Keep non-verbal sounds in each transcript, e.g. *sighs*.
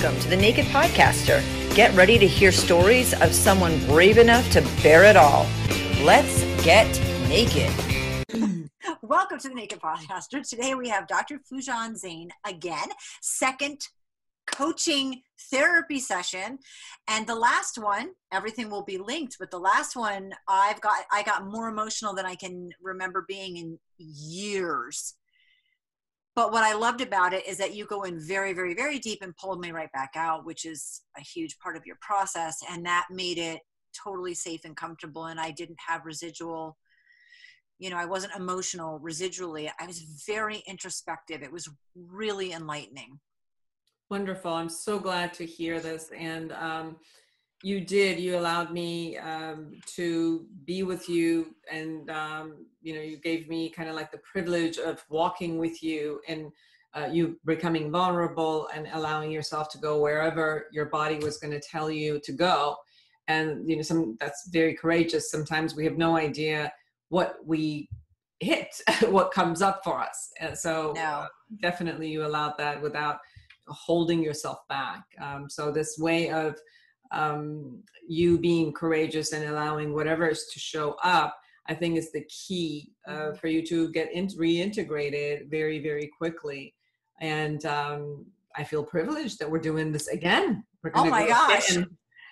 Welcome to the Naked Podcaster. Get ready to hear stories of someone brave enough to bear it all. Let's get naked. *clears throat* Welcome to the Naked Podcaster. Today we have Dr. Foojan Zeine again, second coaching therapy session and the last one everything will be linked but the last one i've got i got more emotional than i can remember being in years but what I loved about it is that you go in very, very, very deep and pulled me right back out, which is a huge part of your process. And that made it totally safe and comfortable. And I didn't have residual, you know, I wasn't emotional residually. I was very introspective. It was really enlightening. Wonderful. I'm so glad to hear this. And um, you did you allowed me um, to be with you and um, you know you gave me kind of like the privilege of walking with you and uh, you becoming vulnerable and allowing yourself to go wherever your body was going to tell you to go. And you know some that's very courageous. Sometimes we have no idea what we hit *laughs* what comes up for us. And so no. uh, definitely you allowed that without holding yourself back. Um, so this way of um, you being courageous and allowing whatever is to show up i think is the key uh, mm-hmm. for you to get in, reintegrated very very quickly. And um, i feel privileged that we're doing this again. We're oh my gosh.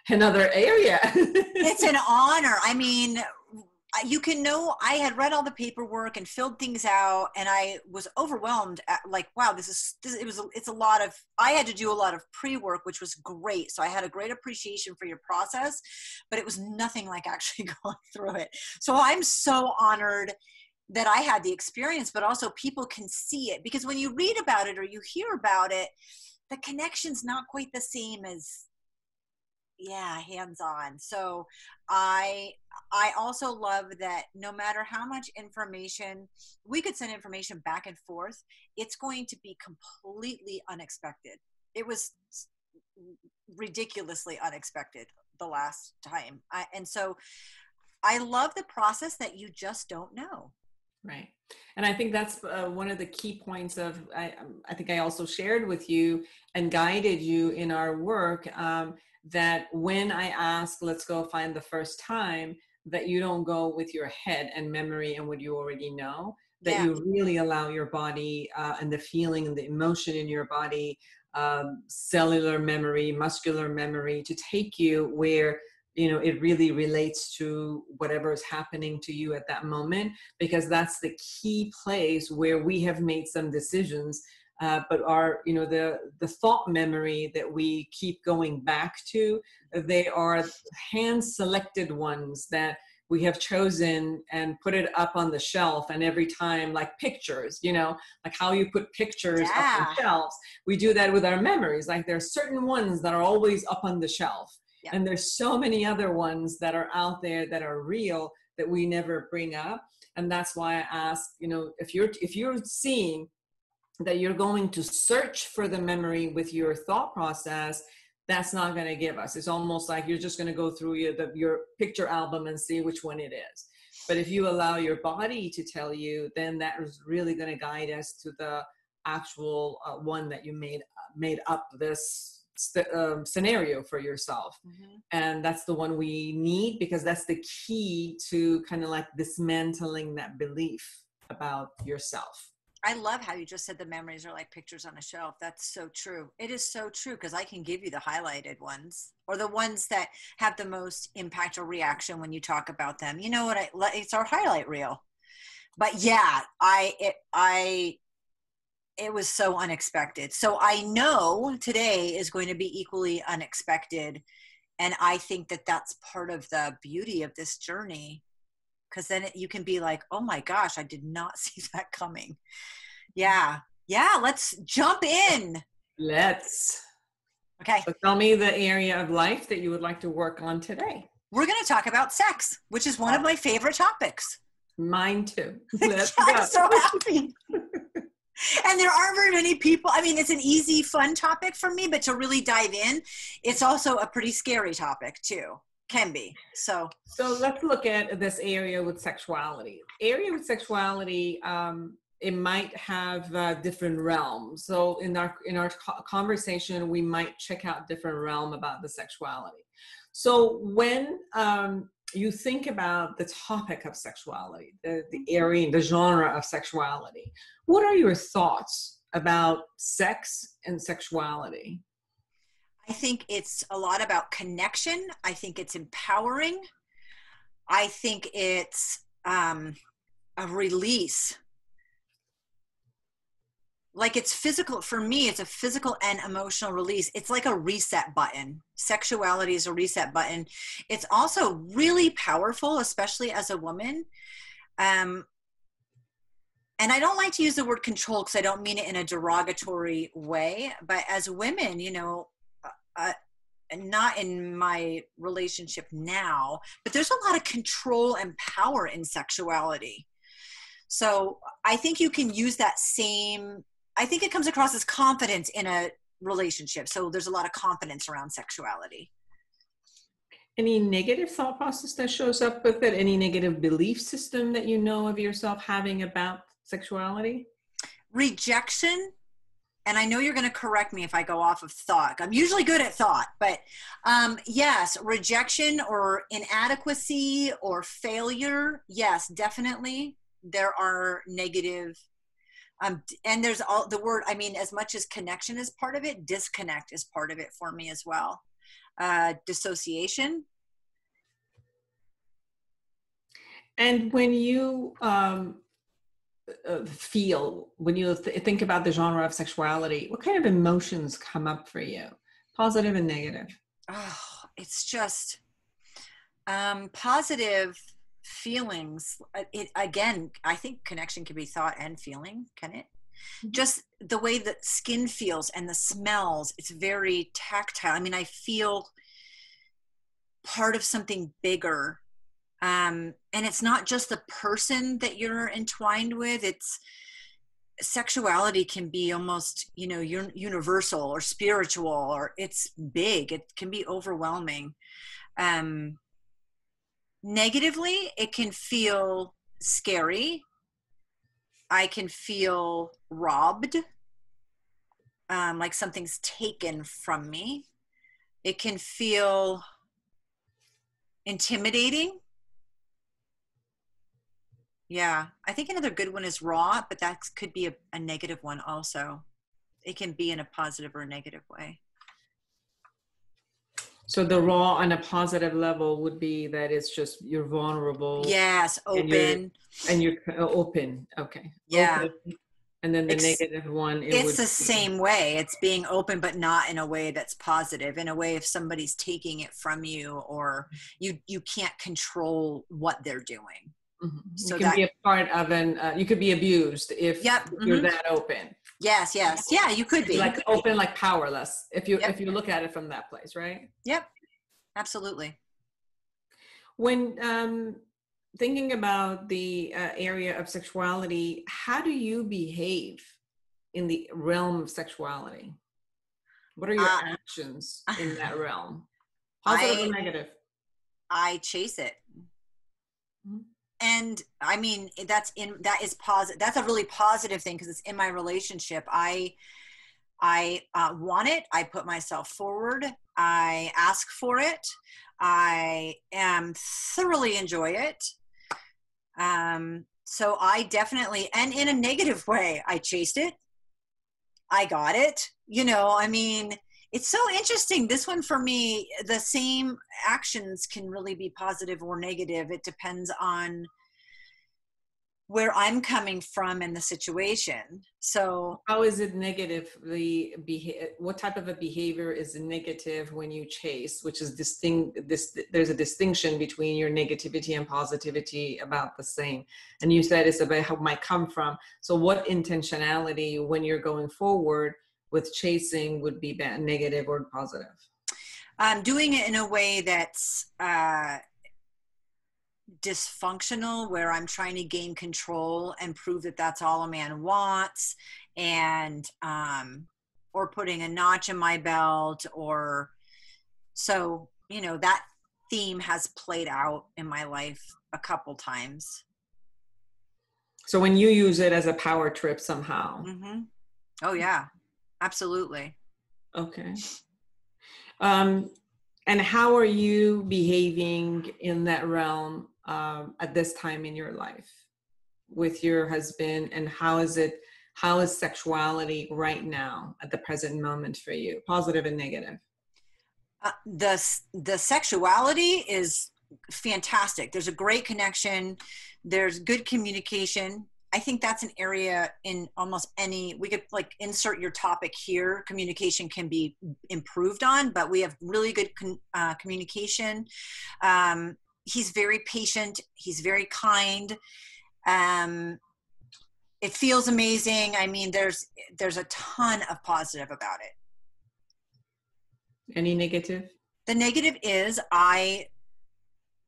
another area. *laughs* It's an honor. I mean you can know I had read all the paperwork and filled things out, and I was overwhelmed. At, like, wow, this is this, it was it's a lot of. I had to do a lot of pre work, which was great. So I had a great appreciation for your process, but it was nothing like *laughs* actually going through it. So I'm so honored that I had the experience, but also people can see it because when you read about it or you hear about it, the connection's not quite the same as yeah hands on so i i also love that no matter how much information we could send information back and forth it's going to be completely unexpected. It was ridiculously unexpected the last time. I, and so i love the process that you just don't know. Right. And i think that's uh, one of the key points of I, I think i also shared with you and guided you in our work um, that when I ask, let's go find the first time, that you don't go with your head and memory and what you already know, that yeah. you really allow your body uh, and the feeling and the emotion in your body, um, cellular memory, muscular memory, to take you where you know it really relates to whatever is happening to you at that moment because that's the key place where we have made some decisions uh, but are you know the the thought memory that we keep going back to they are hand selected ones that we have chosen and put it up on the shelf and every time like pictures you know like how you put pictures yeah. up on shelves we do that with our memories like there are certain ones that are always up on the shelf yeah. and there's so many other ones that are out there that are real that we never bring up and that's why i ask you know if you're if you're seeing that you're going to search for the memory with your thought process that's not going to give us. It's almost like you're just going to go through your, the, your picture album and see which one it is. But if you allow your body to tell you then that is really going to guide us to the actual uh, one that you made uh, made up this st- um, scenario for yourself. Mm-hmm. and that's the one we need because that's the key to kind of like dismantling that belief about yourself I love how you just said the memories are like pictures on a shelf. That's so true. It is so true because I can give you the highlighted ones or the ones that have the most impact or reaction when you talk about them. You know what I it's our highlight reel. But yeah, I it I it was so unexpected. So I know today is going to be equally unexpected and I think that that's part of the beauty of this journey because then it, you can be like, oh my gosh, I did not *laughs* see that coming. Mm. Yeah. Yeah. Let's jump in. Let's. Okay. So tell me the area of life that you would like to work on today. We're going to talk about sex, which is one of my favorite topics. Mine too. *laughs* Let's I'm so happy. *laughs* and there aren't very many people. I mean, it's an easy, fun topic for me, but to really dive in, it's also a pretty scary topic too can be so so let's look at this area with sexuality area with sexuality um it might have uh, different realms. So in our in our conversation, we might check out different realm about the sexuality. So when um, you think about the topic of sexuality, the, the area, the genre of sexuality, what are your thoughts about sex and sexuality? I think it's a lot about connection. I think it's empowering. I think it's um, a release. Like it's physical for me it's a physical and emotional release. It's like a reset button. Sexuality is a reset button. It's also really powerful especially as a woman. Um and i don't like to use the word control because i don't mean it in a derogatory way but as women you know uh, not in my relationship now but there's a lot of control and power in sexuality so i think you can use that same I think it comes across as confidence in a relationship. So there's a lot of confidence around sexuality. Any negative thought process that shows up with it? Any negative belief system that you know of yourself having about sexuality? Rejection. And I know you're going to correct me if I go off of thought. I'm usually good at thought, but um, yes, rejection or inadequacy or failure. Yes, definitely. There are negative um, and there's all the word i mean as much as connection is part of it disconnect is part of it for me as well uh, dissociation and when you um, uh, feel when you th- think about the genre of sexuality what kind of emotions come up for you positive and negative? Oh it's just um, positive feelings uh, it again i think connection can be thought and feeling can it? Mm-hmm. just the way that skin feels and the smells it's very tactile. I mean i feel part of something bigger um and it's not just the person that you're entwined with it's sexuality can be almost you know universal or spiritual or it's big it can be overwhelming. Um negatively it can feel scary. I can feel robbed. Um, like something's taken from me. It can feel intimidating yeah i think another good one is raw but that could be a, a negative one also it can be in a positive or a negative way so the raw on a positive level would be that it's just you're vulnerable. Yes, open. And you're, and you're uh, open. Okay. Yeah. Open. And then the it's, negative one. It it's the be, same way. It's being open, but not in a way that's positive. In a way, if somebody's taking it from you, or you you can't control what they're doing. Mm-hmm. So you can that, be a part of an. Uh, you could be abused if, yep, you're mm-hmm. that open. Yes, yes. Yeah, you could be. Like open, like powerless. If you yep. if you look at it from that place, right? Yep. Absolutely. When um thinking about the uh, area of sexuality, how do you behave in the realm of sexuality? What are your uh, actions in *laughs* that realm? Positive I, or negative? I chase it. And i mean that's in that is positive that's a really positive thing because it's in my relationship. I i uh, want it. I put myself forward. I ask for it. I am thoroughly enjoy it. Um so i definitely and in a negative way i chased it. I got it. You know i mean it's so interesting. This one for me the same actions can really be positive or negative. It depends on where i'm coming from in the situation. So how is it negative the behavior what type of a behavior is negative when you chase which is distinct this there's a distinction between your negativity and positivity about the same. And you said it's about how it might come from. So what intentionality when you're going forward with chasing would be bad, negative or positive? Um, doing it in a way that's uh, dysfunctional, where I'm trying to gain control and prove that that's all a man wants, and um, or putting a notch in my belt, or so you know that theme has played out in my life a couple times. So when you use it as a power trip somehow. Mm-hmm. Oh yeah, absolutely. Okay. Um, and how are you behaving in that realm um, at this time in your life with your husband? And how is it? How is sexuality right now at the present moment for you, positive and negative? Uh, the the sexuality is fantastic. There's a great connection. There's good communication. I think that's an area in almost any, we could like insert your topic here. Communication can be improved on, but we have really good con, uh, communication. Um, he's very patient, he's very kind. Um, it feels amazing. I mean, there's there's a ton of positive about it. Any negative? The negative is I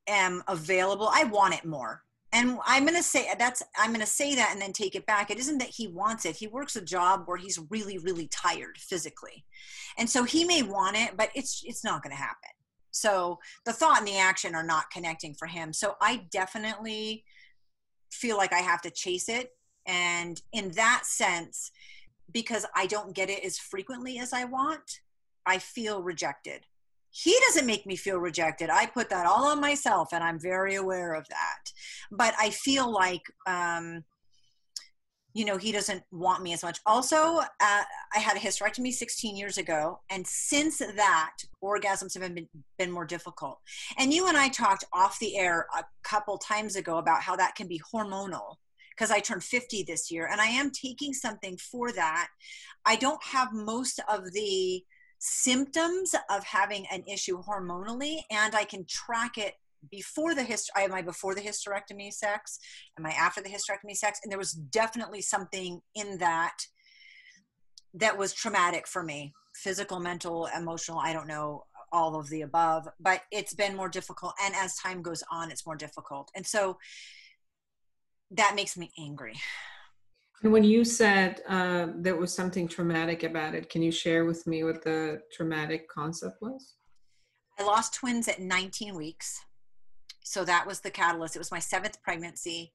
am available. I want it more and i'm going to say that's i'm going to say that and then take it back. It isn't that he wants it. He works a job where he's really really tired physically. And so he may want it but it's it's not going to happen. So the thought and the action are not connecting for him. So i definitely feel like i have to chase it. And in that sense because i don't get it as frequently as i want i feel rejected he doesn't make me feel rejected. I put that all on myself and i'm very aware of that. But i feel like um you know he doesn't want me as much. Also uh, i had a hysterectomy 16 years ago and since that orgasms have been, been more difficult. And you and i talked off the air a couple times ago about how that can be hormonal because i turned 50 this year and i am taking something for that. I don't have most of the symptoms of having an issue hormonally and I can track it before the hyst am I before the hysterectomy sex? Am I after the hysterectomy sex? And there was definitely something in that that was traumatic for me. Physical, mental, emotional, I don't know, all of the above, but it's been more difficult. And as time goes on, it's more difficult. And so that makes me angry. And when you said uh, there was something traumatic about it, can you share with me what the traumatic concept was? I lost twins at 19 weeks. So that was the catalyst. It was my seventh pregnancy.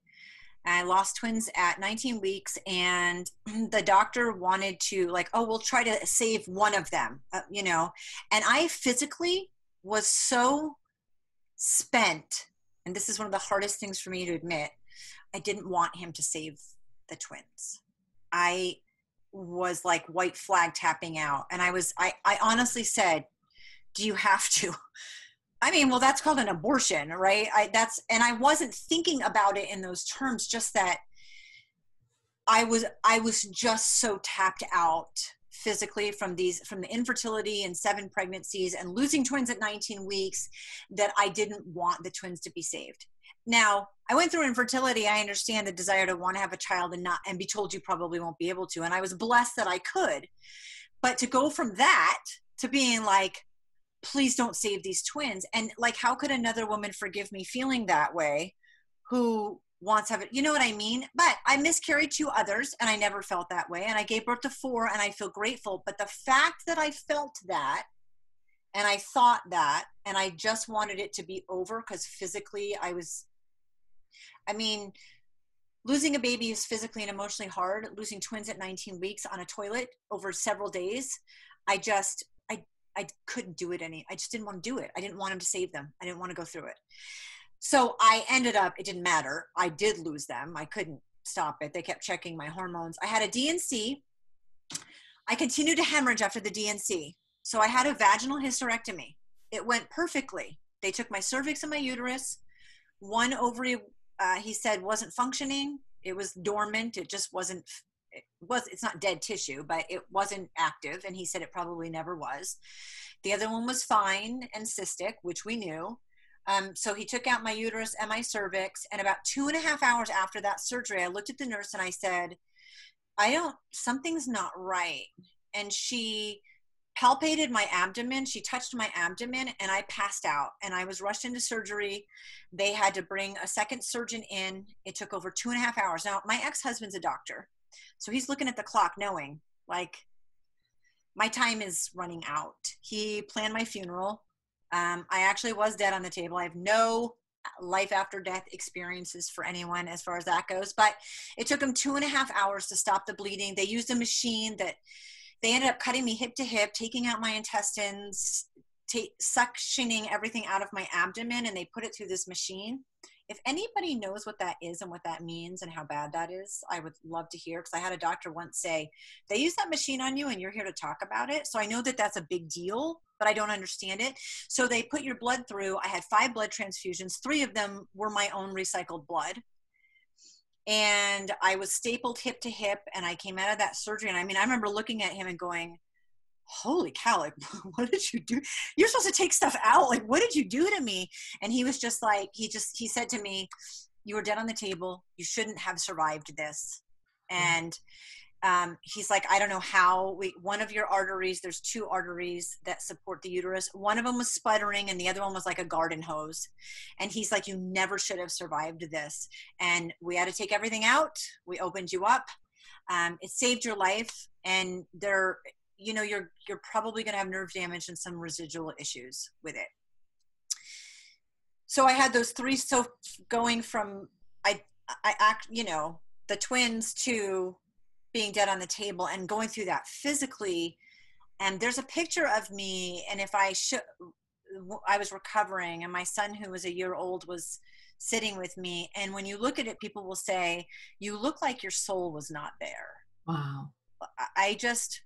I lost twins at 19 weeks, and *clears throat* the doctor wanted to, like, oh, we'll try to save one of them, uh, you know. And I physically was so spent, and this is one of the hardest things for me to admit. I didn't want him to save the twins. I was like white flag tapping out. And I was, I, I honestly said, do you have to? I mean, well, that's called an abortion, right? I, that's, and I wasn't thinking about it in those terms, just that I was, I was just so tapped out physically from these from the infertility and seven pregnancies and losing twins at 19 weeks that I didn't want the twins to be saved. Now, I went through infertility. I understand the desire to want to have a child and not and be told you probably won't be able to. And I was blessed that I could. But to go from that to being like, please don't save these twins. And like, how could another woman forgive me feeling that way who wants to have it? You know what I mean? But I miscarried two others and I never felt that way. And I gave birth to four and I feel grateful. But the fact that I felt that and I thought that and I just wanted it to be over because physically I was I mean, losing a baby is physically and emotionally hard. Losing twins at 19 weeks on a toilet over several days, I just, I, I couldn't do it any. I just didn't want to do it. I didn't want him to save them. I didn't want to go through it. So I ended up, it didn't matter. I did lose them. I couldn't stop it. They kept checking my hormones. I had a D&C. I continued to hemorrhage after the D&C. So I had a vaginal hysterectomy. It went perfectly. They took my cervix and my uterus. One ovary uh, he said wasn't functioning. It was dormant. It just wasn't. It was. It's not dead tissue, but it wasn't active, and he said it probably never was. The other one was fine and cystic, which we knew. Um, so he took out my uterus and my cervix, and about two and a half hours after that surgery, I looked at the nurse and I said, "I don't. Something's not right." And she palpated my abdomen. She touched my abdomen and I passed out and I was rushed into surgery. They had to bring a second surgeon in. It took over two and a half hours. Now, my ex husband's a doctor. So he's looking at the clock knowing, like, my time is running out. He planned my funeral. Um, I actually was dead on the table. I have no life after death experiences for anyone as far as that goes. But it took them two and a half hours to stop the bleeding. They used a machine that they ended up cutting me hip to hip, taking out my intestines, t- suctioning everything out of my abdomen, and they put it through this machine. If anybody knows what that is and what that means and how bad that is, I would love to hear. Because I had a doctor once say, they use that machine on you and you're here to talk about it. So I know that that's a big deal, but I don't understand it. So they put your blood through. I had five blood transfusions, three of them were my own recycled blood and I was stapled hip to hip and I came out of that surgery and I mean I remember looking at him and going holy cow like *laughs* what did you do? You're supposed to take stuff out. Like what did you do to me? And he was just like he just he said to me you were dead on the table. You shouldn't have survived this. Mm. and um, he's like, I don't know how we, one of your arteries, there's two arteries that support the uterus. One of them was sputtering and the other one was like a garden hose. And he's like, you never should have survived this. And we had to take everything out. We opened you up. Um, it saved your life. And there, you know, you're, you're probably going to have nerve damage and some residual issues with it. So I had those three. So going from, I, I act, you know, the twins to being dead on the table and going through that physically. And there's a picture of me and if i should i was recovering and my son who was a year old was sitting with me. And when you look at it people will say you look like your soul was not there. Wow. I just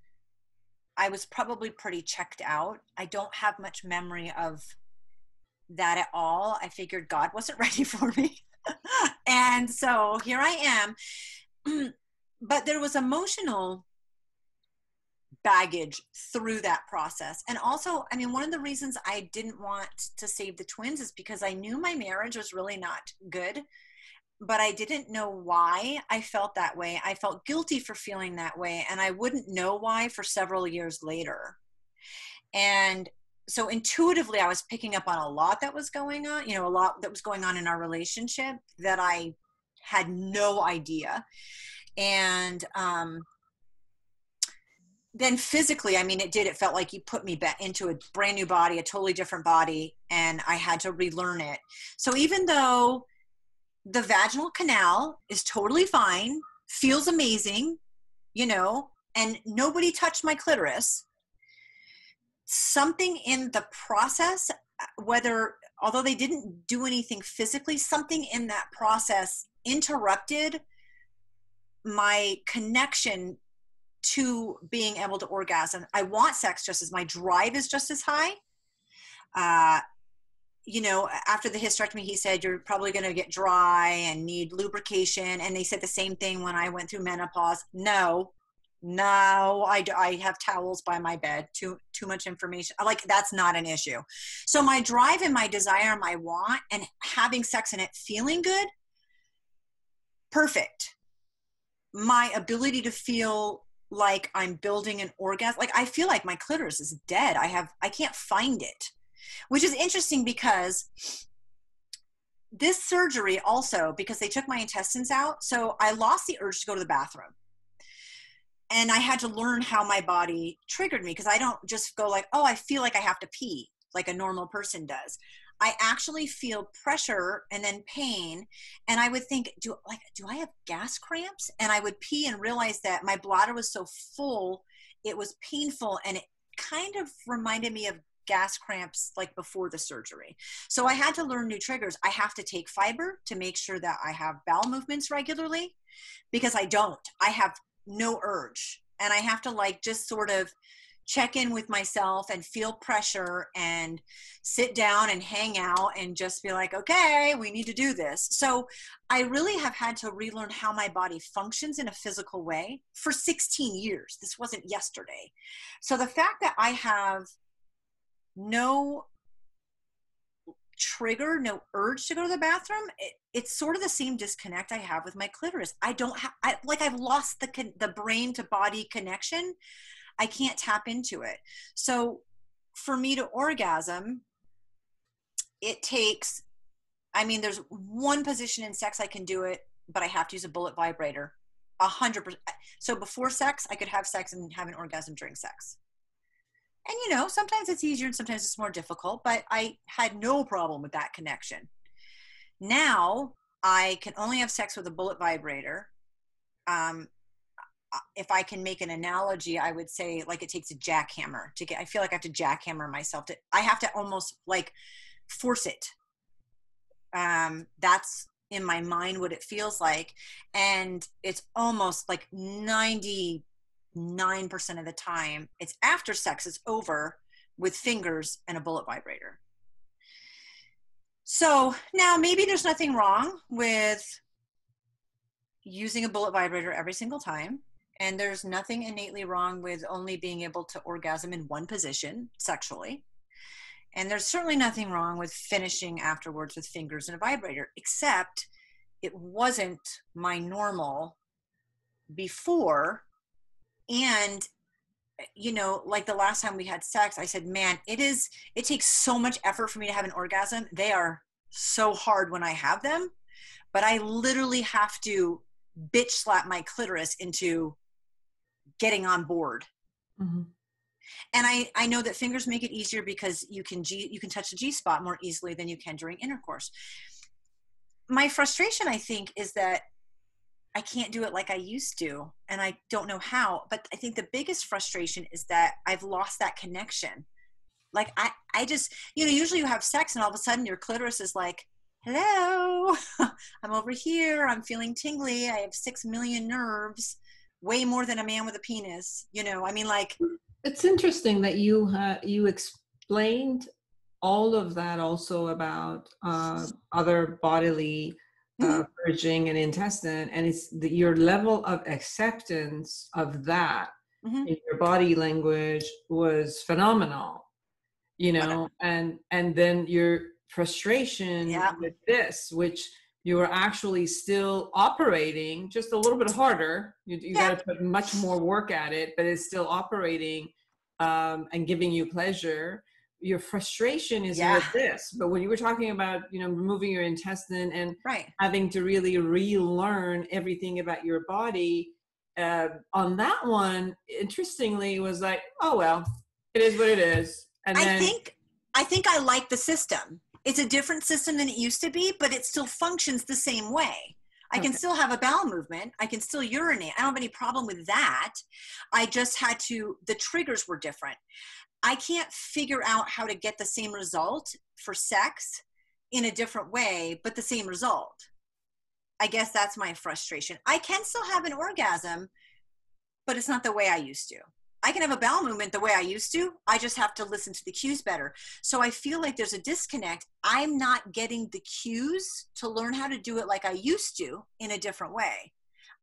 i was probably pretty checked out. I don't have much memory of that at all. I figured god wasn't *laughs* ready for me. *laughs* And so here i am *clears throat* but there was emotional baggage through that process. And also, I mean, one of the reasons I didn't want to save the twins is because I knew my marriage was really not good, but I didn't know why I felt that way. I felt guilty for feeling that way, and I wouldn't know why for several years later. And so intuitively, I was picking up on a lot that was going on, you know, a lot that was going on in our relationship that I had no idea and um, then physically i mean it did it felt like you put me back into a brand new body a totally different body and i had to relearn it. So even though the vaginal canal is totally fine feels amazing you know and nobody touched my clitoris something in the process whether although they didn't do anything physically something in that process interrupted my connection to being able to orgasm. I want sex just as my drive is just as high. Uh, you know, after the hysterectomy, he said you're probably going to get dry and need lubrication. And they said the same thing when I went through menopause. No, no, I, I have towels by my bed. Too too much information. Like that's not an issue. So my drive and my desire, my want, and having sex and it feeling good, perfect my ability to feel like I'm building an orgasm. Like I feel like my clitoris is dead. I have I can't find it. Which is interesting because this surgery also because they took my intestines out, so I lost the urge to go to the bathroom. And I had to learn how my body triggered me because I don't just go like, "Oh, I feel like I have to pee." like a normal person does. I actually feel pressure and then pain. And I would think, do like do I have gas cramps? And I would pee and realize that my bladder was so full, it was painful and it kind of reminded me of gas cramps like before the surgery. So I had to learn new triggers. I have to take fiber to make sure that I have bowel movements regularly because I don't. I have no urge. And I have to like just sort of check in with myself and feel pressure and sit down and hang out and just be like, okay, we need to do this. So I really have had to relearn how my body functions in a physical way for 16 years. This wasn't yesterday. So the fact that I have no trigger, no urge to go to the bathroom, it, it's sort of the same disconnect I have with my clitoris. I don't have, I, like I've lost the the brain to body connection I can't tap into it. So for me to orgasm, it takes, I mean, there's one position in sex I can do it, but I have to use a bullet vibrator. A hundred percent. So before sex, I could have sex and have an orgasm during sex. And you know, sometimes it's easier and sometimes it's more difficult, but I had no problem with that connection. now I can only have sex with a bullet vibrator. Um, if I can make an analogy, I would say like it takes a jackhammer to get. I feel like I have to jackhammer myself. To I have to almost like force it. Um, that's in my mind what it feels like, and it's almost like ninety nine percent of the time it's after sex is over with fingers and a bullet vibrator. So now maybe there's nothing wrong with using a bullet vibrator every single time. And there's nothing innately wrong with only being able to orgasm in one position sexually. And there's certainly nothing wrong with finishing afterwards with fingers and a vibrator, except it wasn't my normal before. And you know, like the last time we had sex, I said, man, it is, it takes so much effort for me to have an orgasm. They are so hard when I have them, but I literally have to bitch slap my clitoris into getting on board. Mm-hmm. And I, I know that fingers make it easier because you can G, you can touch the G spot more easily than you can during intercourse. My frustration, I think, is that I can't do it like I used to, and I don't know how. But I think the biggest frustration is that I've lost that connection. Like I, I just, you know, usually you have sex, and all of a sudden your clitoris is like, "Hello, *laughs* I'm over here. I'm feeling tingly. I have six million nerves, way more than a man with a penis." You know, I mean, like. It's interesting that you uh, you explained all of that also about uh, other bodily uh, purging and intestine and it's the, your level of acceptance of that mm-hmm. in your body language was phenomenal you know and and then your frustration yeah. with this which you are actually still operating just a little bit harder you, you yeah. got to put much more work at it but it's still operating um, and giving you pleasure your frustration is yeah. with this but when you were talking about you know removing your intestine and right. having to really relearn everything about your body uh, on that one interestingly was like oh well it is what it is and then, i think i think i like the system it's a different system than it used to be but it still functions the same way I can still have a bowel movement. I can still urinate. I don't have any problem with that. I just had to, the triggers were different. I can't figure out how to get the same result for sex in a different way, but the same result. I guess that's my frustration. I can still have an orgasm, but it's not the way I used to. I can have a bowel movement the way I used to. I just have to listen to the cues better. So I feel like there's a disconnect. I'm not getting the cues to learn how to do it like I used to in a different way.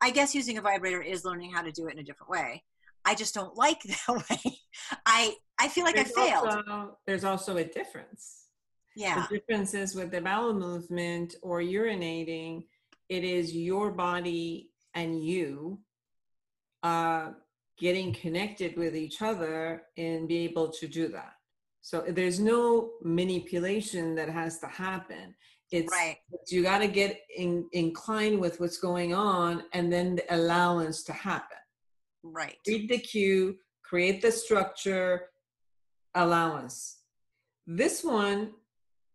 I guess using a vibrator is learning how to do it in a different way. I just don't *laughs* like that way. I I feel like there's I failed. Also, there's also a difference. Yeah. The difference is with the bowel movement or urinating, it is your body and you uh, getting connected with each other and be able to do that. So there's no manipulation that has to happen. It's right. you got to get in, inclined with what's going on and then the allowance to happen. Right. Read the cue, create the structure, allowance. This one,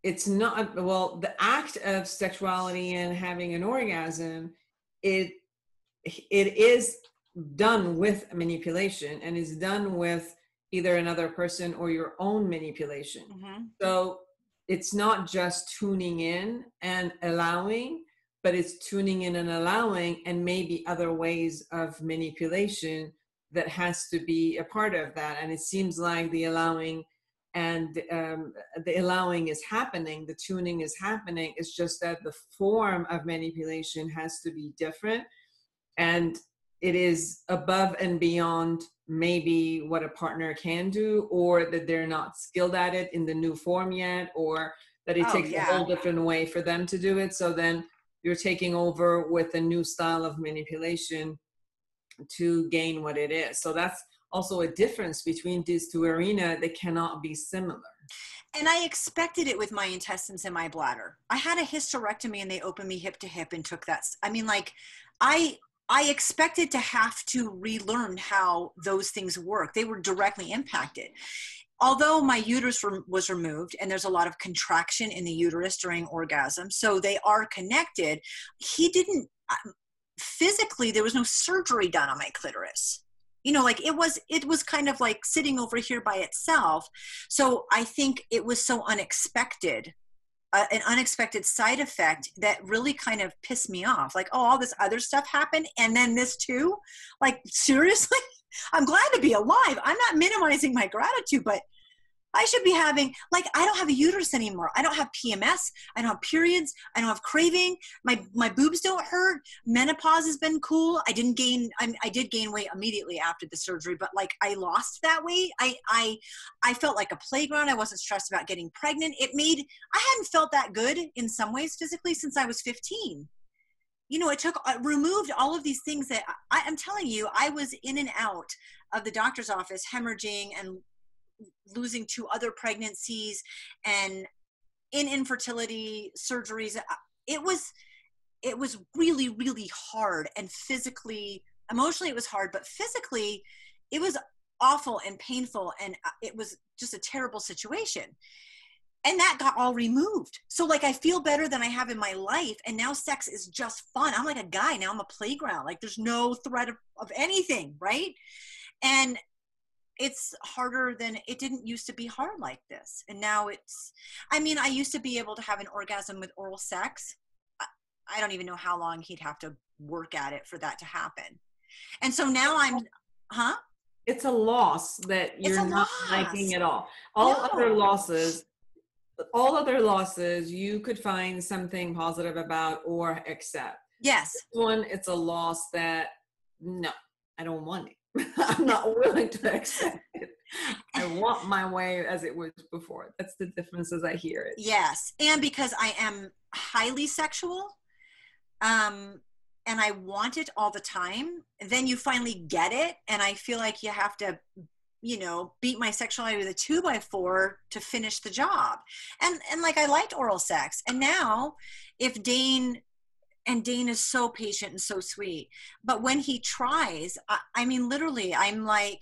it's not, well, the act of sexuality and having an orgasm, it it is done with manipulation and is done with either another person or your own manipulation. Mm-hmm. So it's not just tuning in and allowing, but it's tuning in and allowing and maybe other ways of manipulation that has to be a part of that and it seems like the allowing and um, the allowing is happening the tuning is happening it's just that the form of manipulation has to be different and it is above and beyond maybe what a partner can do or that they're not skilled at it in the new form yet or that it oh, takes yeah. a whole different way for them to do it so then you're taking over with a new style of manipulation to gain what it is. So that's also a difference between these two arenas. They cannot be similar. And I expected it with my intestines and my bladder. I had a hysterectomy and they opened me hip to hip and took that. I mean, like, I I expected to have to relearn how those things work. They were directly impacted. although my uterus was removed and there's a lot of contraction in the uterus during orgasm so they are connected he didn't um, physically there was no surgery done on my clitoris you know like it was it was kind of like sitting over here by itself so i think it was so unexpected an unexpected side effect that really kind of pissed me off like oh all this other stuff happened and then this too? Like seriously? *laughs* I'm glad to be alive. I'm not minimizing my gratitude but I should be having like I don't have a uterus anymore. I don't have PMS. I don't have periods. I don't have craving. My my boobs don't hurt. Menopause has been cool. I didn't gain. I, I did gain weight immediately after the surgery, but like I lost that weight. I I I felt like a playground. I wasn't stressed about getting pregnant. It made I hadn't felt that good in some ways physically since I was 15 you know, it took uh, removed all of these things that I, am telling you, I was in and out of the doctor's office, hemorrhaging and losing two other pregnancies and in infertility surgeries uh, it was it was really really hard. And physically emotionally it was hard but physically it was awful and painful and uh, it was just a terrible situation. And that got all removed. So like i feel better than i have in my life and now sex is just fun. I'm like a guy now i'm a playground. Like there's no threat of, of anything right? And it's harder than it didn't used to be hard like this and now it's i mean i used to be able to have an orgasm with oral sex. I don't even know how long he'd have to work at it for that to happen. And so now i'm huh? It's a loss that you're not loss. liking at all. All no. other losses all other losses you could find something positive about or accept. Yes. This one it's a loss that no i don't want it *laughs* I'm not willing to accept *laughs* it. I want my way as it was before. That's the difference as I hear it. Yes. And because I am highly sexual, um, and I want it all the time, then you finally get it. And I feel like you have to, you know, beat my sexuality with a two by four to finish the job. And and like I liked oral sex. And now if Dane and Dane is so patient and so sweet. But when he tries, I, I mean, literally, I'm like,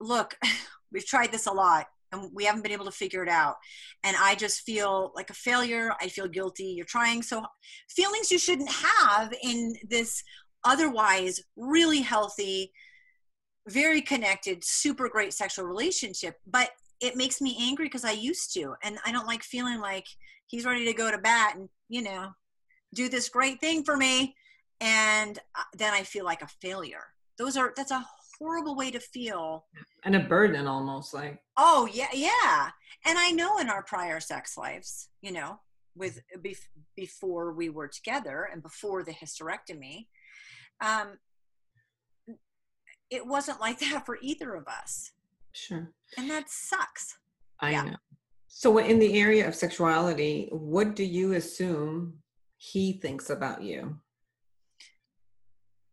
look, *laughs* we've tried this a lot and we haven't been able to figure it out. And I just feel like a failure. I feel guilty. You're trying so feelings you shouldn't have in this otherwise really healthy, very connected, super great sexual relationship. But it makes me angry because I used to. And I don't like feeling like he's ready to go to bat and, you know, do this great thing for me and uh, then i feel like a failure. Those are that's a horrible way to feel. And a burden almost like. Oh yeah yeah. And i know in our prior sex lives you know with before we were together and before the hysterectomy um it wasn't like *laughs* that for either of us. Sure. And that sucks. I yeah. know. So in the area of sexuality what do you assume he thinks about you?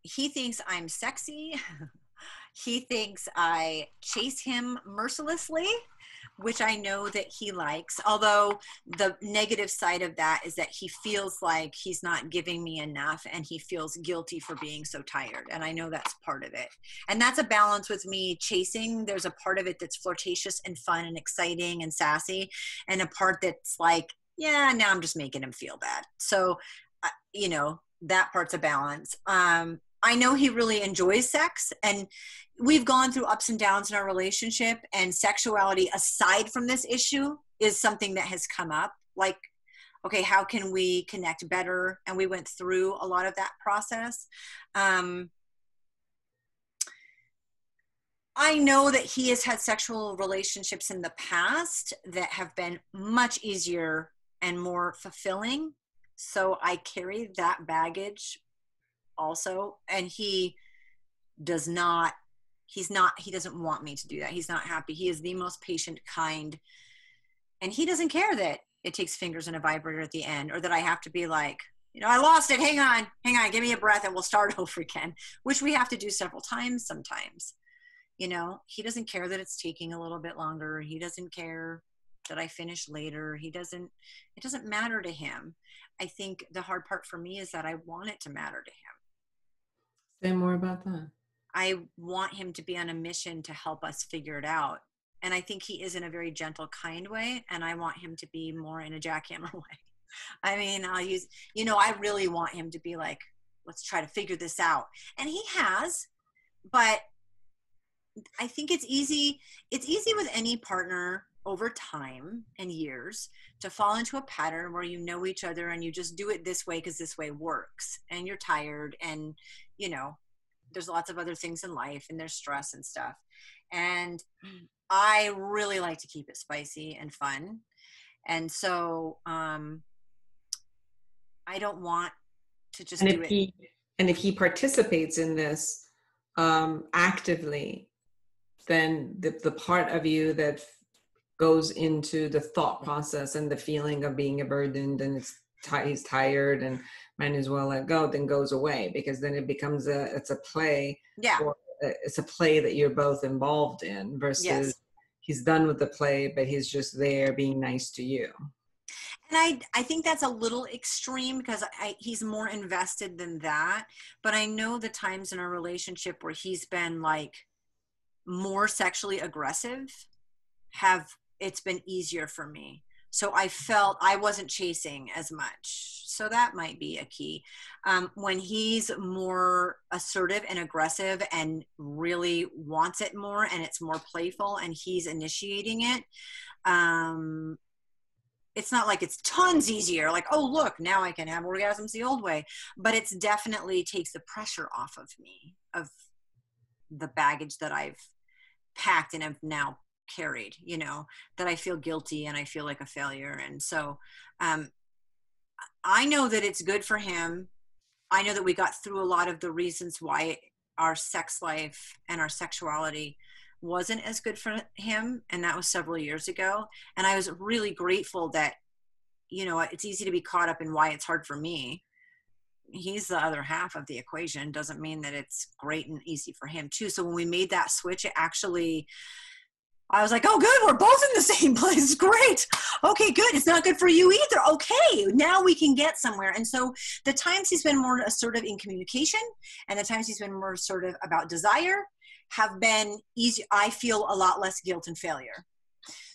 He thinks I'm sexy. *laughs* he thinks I chase him mercilessly, which I know that he likes. Although the negative side of that is that he feels like he's not giving me enough and he feels guilty for being so tired. And I know that's part of it. And that's a balance with me chasing. There's a part of it that's flirtatious and fun and exciting and sassy, and a part that's like, yeah, now I'm just making him feel bad. So, uh, you know, that part's a balance. Um, I know he really enjoys sex, and we've gone through ups and downs in our relationship, and sexuality, aside from this issue, is something that has come up. Like, okay, how can we connect better? And we went through a lot of that process. Um, I know that he has had sexual relationships in the past that have been much easier and more fulfilling. So I carry that baggage also. And he does not, he's not, he doesn't want me to do that. He's not happy. He is the most patient, kind, and he doesn't care that it takes fingers and a vibrator at the end or that I have to be like, you know, I lost it. Hang on, hang on, give me a breath and we'll start *laughs* over again, which we have to do several times sometimes. You know, he doesn't care that it's taking a little bit longer. He doesn't care that I finish later. He doesn't, it doesn't matter to him. I think the hard part for me is that I want it to matter to him. Say more about that. I want him to be on a mission to help us figure it out. and I think he is in a very gentle, kind way, and I want him to be more in a jackhammer *laughs* way. I mean, I'll use, you know, I really want him to be like, let's try to figure this out. And he has, but I think it's easy. It's easy with any partner over time and years to fall into a pattern where you know each other and you just do it this way because this way works and you're tired and you know there's lots of other things in life and there's stress and stuff. And i really like to keep it spicy and fun. And so um i don't want to just and do if it he and if he participates in this um actively then the, the part of you that goes into the thought process and the feeling of being a burdened and it's ti he's tired and might as well let go then goes away because then it becomes a it's a play yeah it's a play that you're both involved in versus Yes. he's done with the play but he's just there being nice to you and I I think that's a little extreme because I, he's more invested than that. But I know the times in our relationship where he's been like more sexually aggressive have it's been easier for me. So I felt I wasn't chasing as much. So that might be a key. Um, when he's more assertive and aggressive and really wants it more and it's more playful and he's initiating it, um, it's not like it's tons easier like oh look now i can have orgasms the old way but it's definitely takes the pressure off of me of the baggage that i've packed and have now carried you know that i feel guilty and i feel like a failure. And so um i know that it's good for him. I know that we got through a lot of the reasons why our sex life and our sexuality wasn't as good for him and that was several years ago. And i was really grateful that you know it's easy to be caught up in why it's hard for me. He's the other half of the equation. Doesn't mean that it's great and easy for him too. So when we made that switch it actually i was like oh good we're both in the *laughs* same place great. Okay good it's not good for you either okay now we can get somewhere. And so the times he's been more assertive in communication and the times he's been more assertive about desire have been easy i feel a lot less guilt and failure.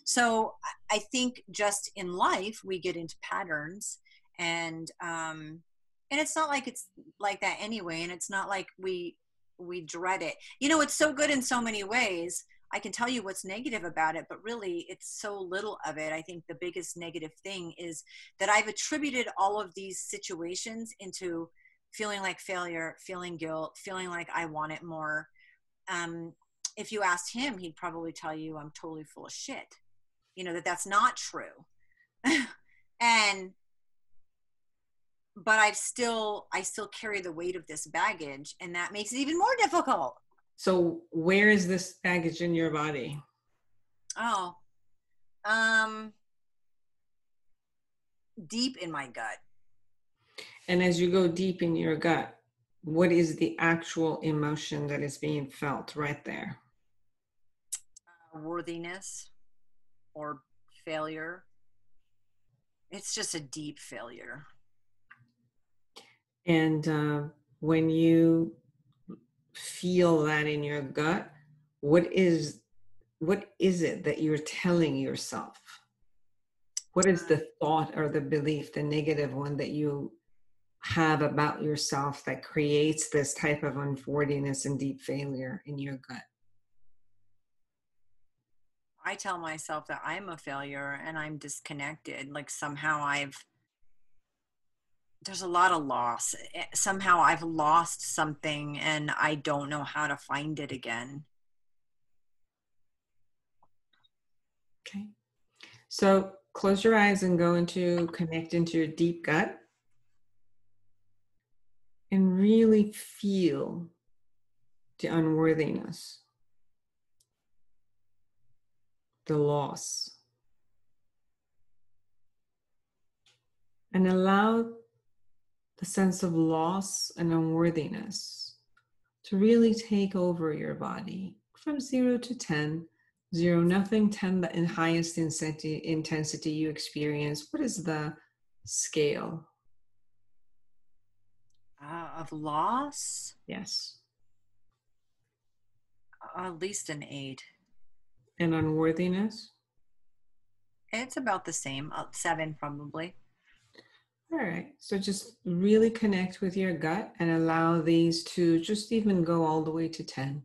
So I- think just in life we get into patterns and um and it's not like it's like that anyway and it's not like we we dread it. You know it's so good in so many ways i can tell you what's negative about it but really it's so little of it i think the biggest negative thing is that i've attributed all of these situations into feeling like failure feeling guilt feeling like i want it more um, if you asked him, he'd probably tell you I'm totally full of shit. You know that that's not true. *laughs* and but I've still I still carry the weight of this baggage, and that makes it even more difficult. So where is this baggage in your body Oh, um, deep in my gut. And as you go deep in your gut, what is the actual emotion that is being felt right there? worthiness or failure. It's just a deep failure. And uh, when you feel that in your gut, what is what is it that you're telling yourself? What is the thought or the belief, the negative one that you have about yourself that creates this type of unworthiness and deep failure in your gut? I tell myself that I'm a failure and I'm disconnected. Like somehow I've, there's a lot of loss. Eh, Somehow I've lost something and I don't know how to find it again. Okay. So close your eyes and go into connect into your deep gut and really feel the unworthiness, the loss. And allow the sense of loss and unworthiness to really take over your body from zero to 10 zero nothing 10 the in highest intensity intensity you experience what is the scale Uh, of loss, yes at least an eight. And unworthiness? It's about the same, uh, seven probably. All right. So just really connect with your gut and allow these to just even go all the way to 10.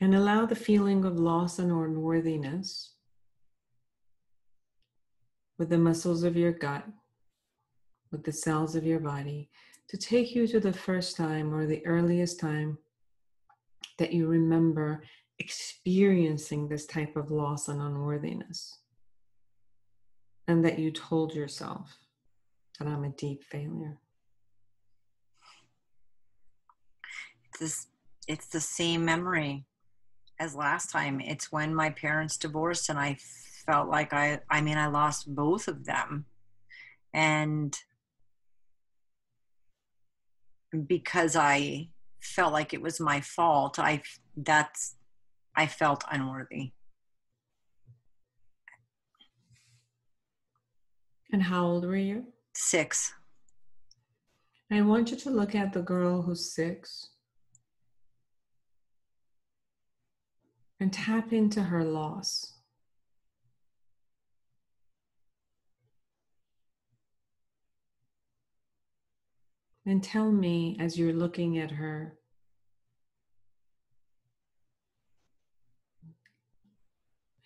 And allow the feeling of loss and unworthiness with the muscles of your gut, with the cells of your body, to take you to the first time or the earliest time that you remember experiencing this type of loss and unworthiness. And that you told yourself that I'm a deep failure. It's, this, it's the same memory as last time. It's when my parents divorced and I felt like I, I mean, I lost both of them. And because I felt like it was my fault, I, that's I felt unworthy. And how old were you? Six. I want you to look at the girl who's six and tap into her loss. And tell me as you're looking at her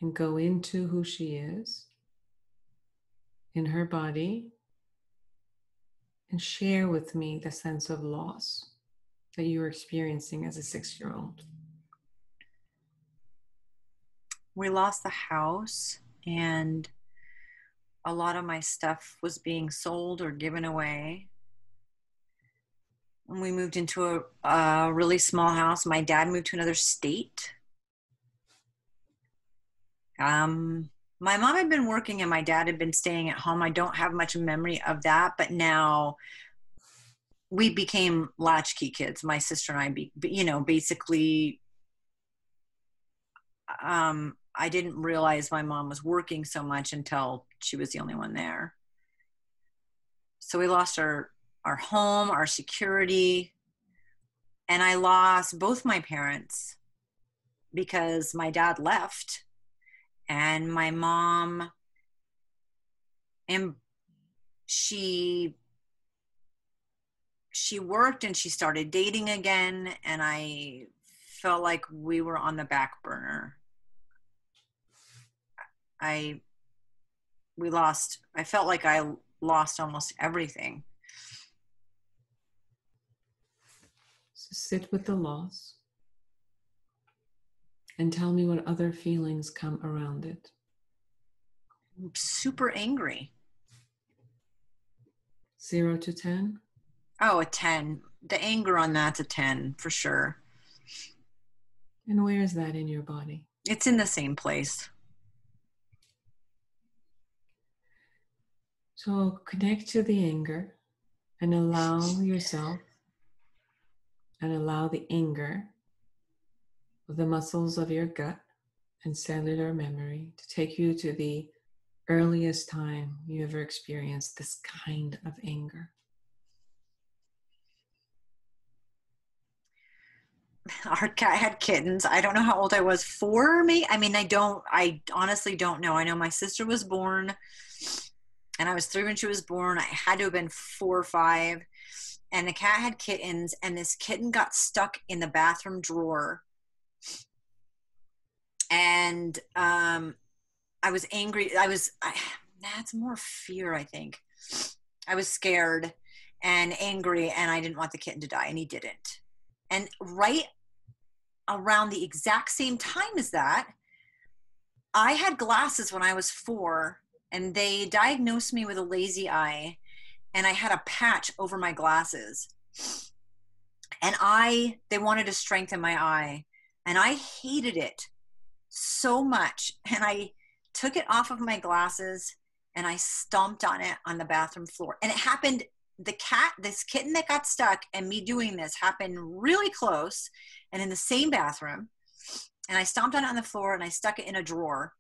and go into who she is in her body and share with me the sense of loss that you were experiencing as a six year old. We lost the house, and a lot of my stuff was being sold or given away. And we moved into a, a really small house. My dad moved to another state um, my mom had been working and my dad had been staying at home. I don't have much memory of that, but now we became latchkey kids. My sister and I, be, you know, basically, um, I didn't realize my mom was working so much until she was the only one there. So we lost our our home, our security, and I lost both my parents because my dad left and my mom and she she worked and she started dating again and i felt like we were on the back burner. I we lost i felt like i lost almost everything. So sit with the loss and tell me what other feelings come around it. super angry. Zero to 10? Oh, a 10. The anger on that's a 10 for sure. And where is that in your body? It's in the same place. So connect to the anger and allow yourself and allow the anger the muscles of your gut and cellular memory to take you to the earliest time you ever experienced this kind of anger. *laughs* Our cat had kittens. I don't know how old I was. Four, me. I mean, I don't. I honestly don't know. I know my sister was born, and I was three when she was born. I had to have been four or five. And the cat had kittens, and this kitten got stuck in the bathroom drawer and um, I was angry. I was I, that's more fear, I think. I was scared and angry, and I didn't want the kitten to die, and he didn't. And right around the exact same time as that, I had glasses when I was four, and they diagnosed me with a lazy eye, and I had a patch over my glasses. And I, they wanted to strengthen my eye, and I hated it so much. And I took it off of my glasses and I stomped on it on the bathroom floor. And it happened, the cat, this kitten that got stuck, and me doing this happened really close and in the same bathroom. And I stomped on it on the floor and I stuck it in a drawer.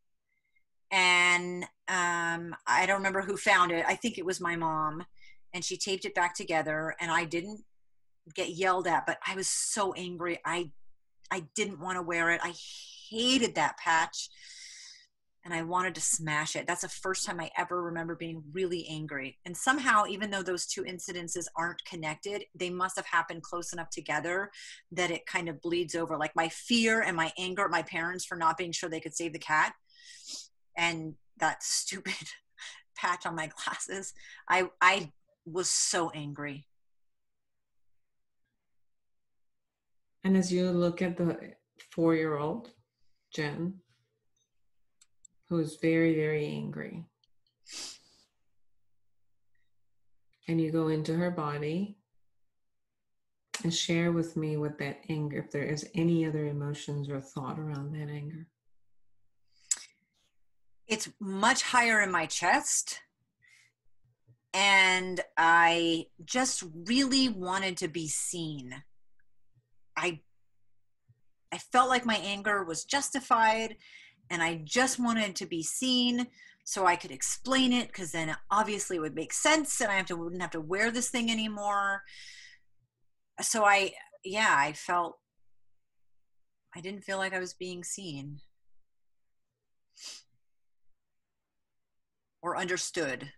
And um, I don't remember who found it. I think it was my mom. And she taped it back together. And I didn't get yelled at, but I was so angry. I I didn't want to wear it. I hated that patch and I wanted to smash it. That's the first time I ever remember being really angry. And somehow, even though those two incidences aren't connected, they must have happened close enough together that it kind of bleeds over. Like my fear and my anger at my parents for not being sure they could save the cat, and that *laughs* stupid patch on my glasses. I I was so angry. And as you look at the four-year-old Jen, who is very, very angry. And you go into her body and share with me what that anger, if there is any other emotions or thought around that anger. It's much higher in my chest. And I just really wanted to be seen. I I felt like my anger was justified and I just wanted to be seen so I could explain it because then obviously it would make sense and I have to wouldn't have to wear this thing anymore. So I yeah, I felt I didn't feel like I was being seen or understood.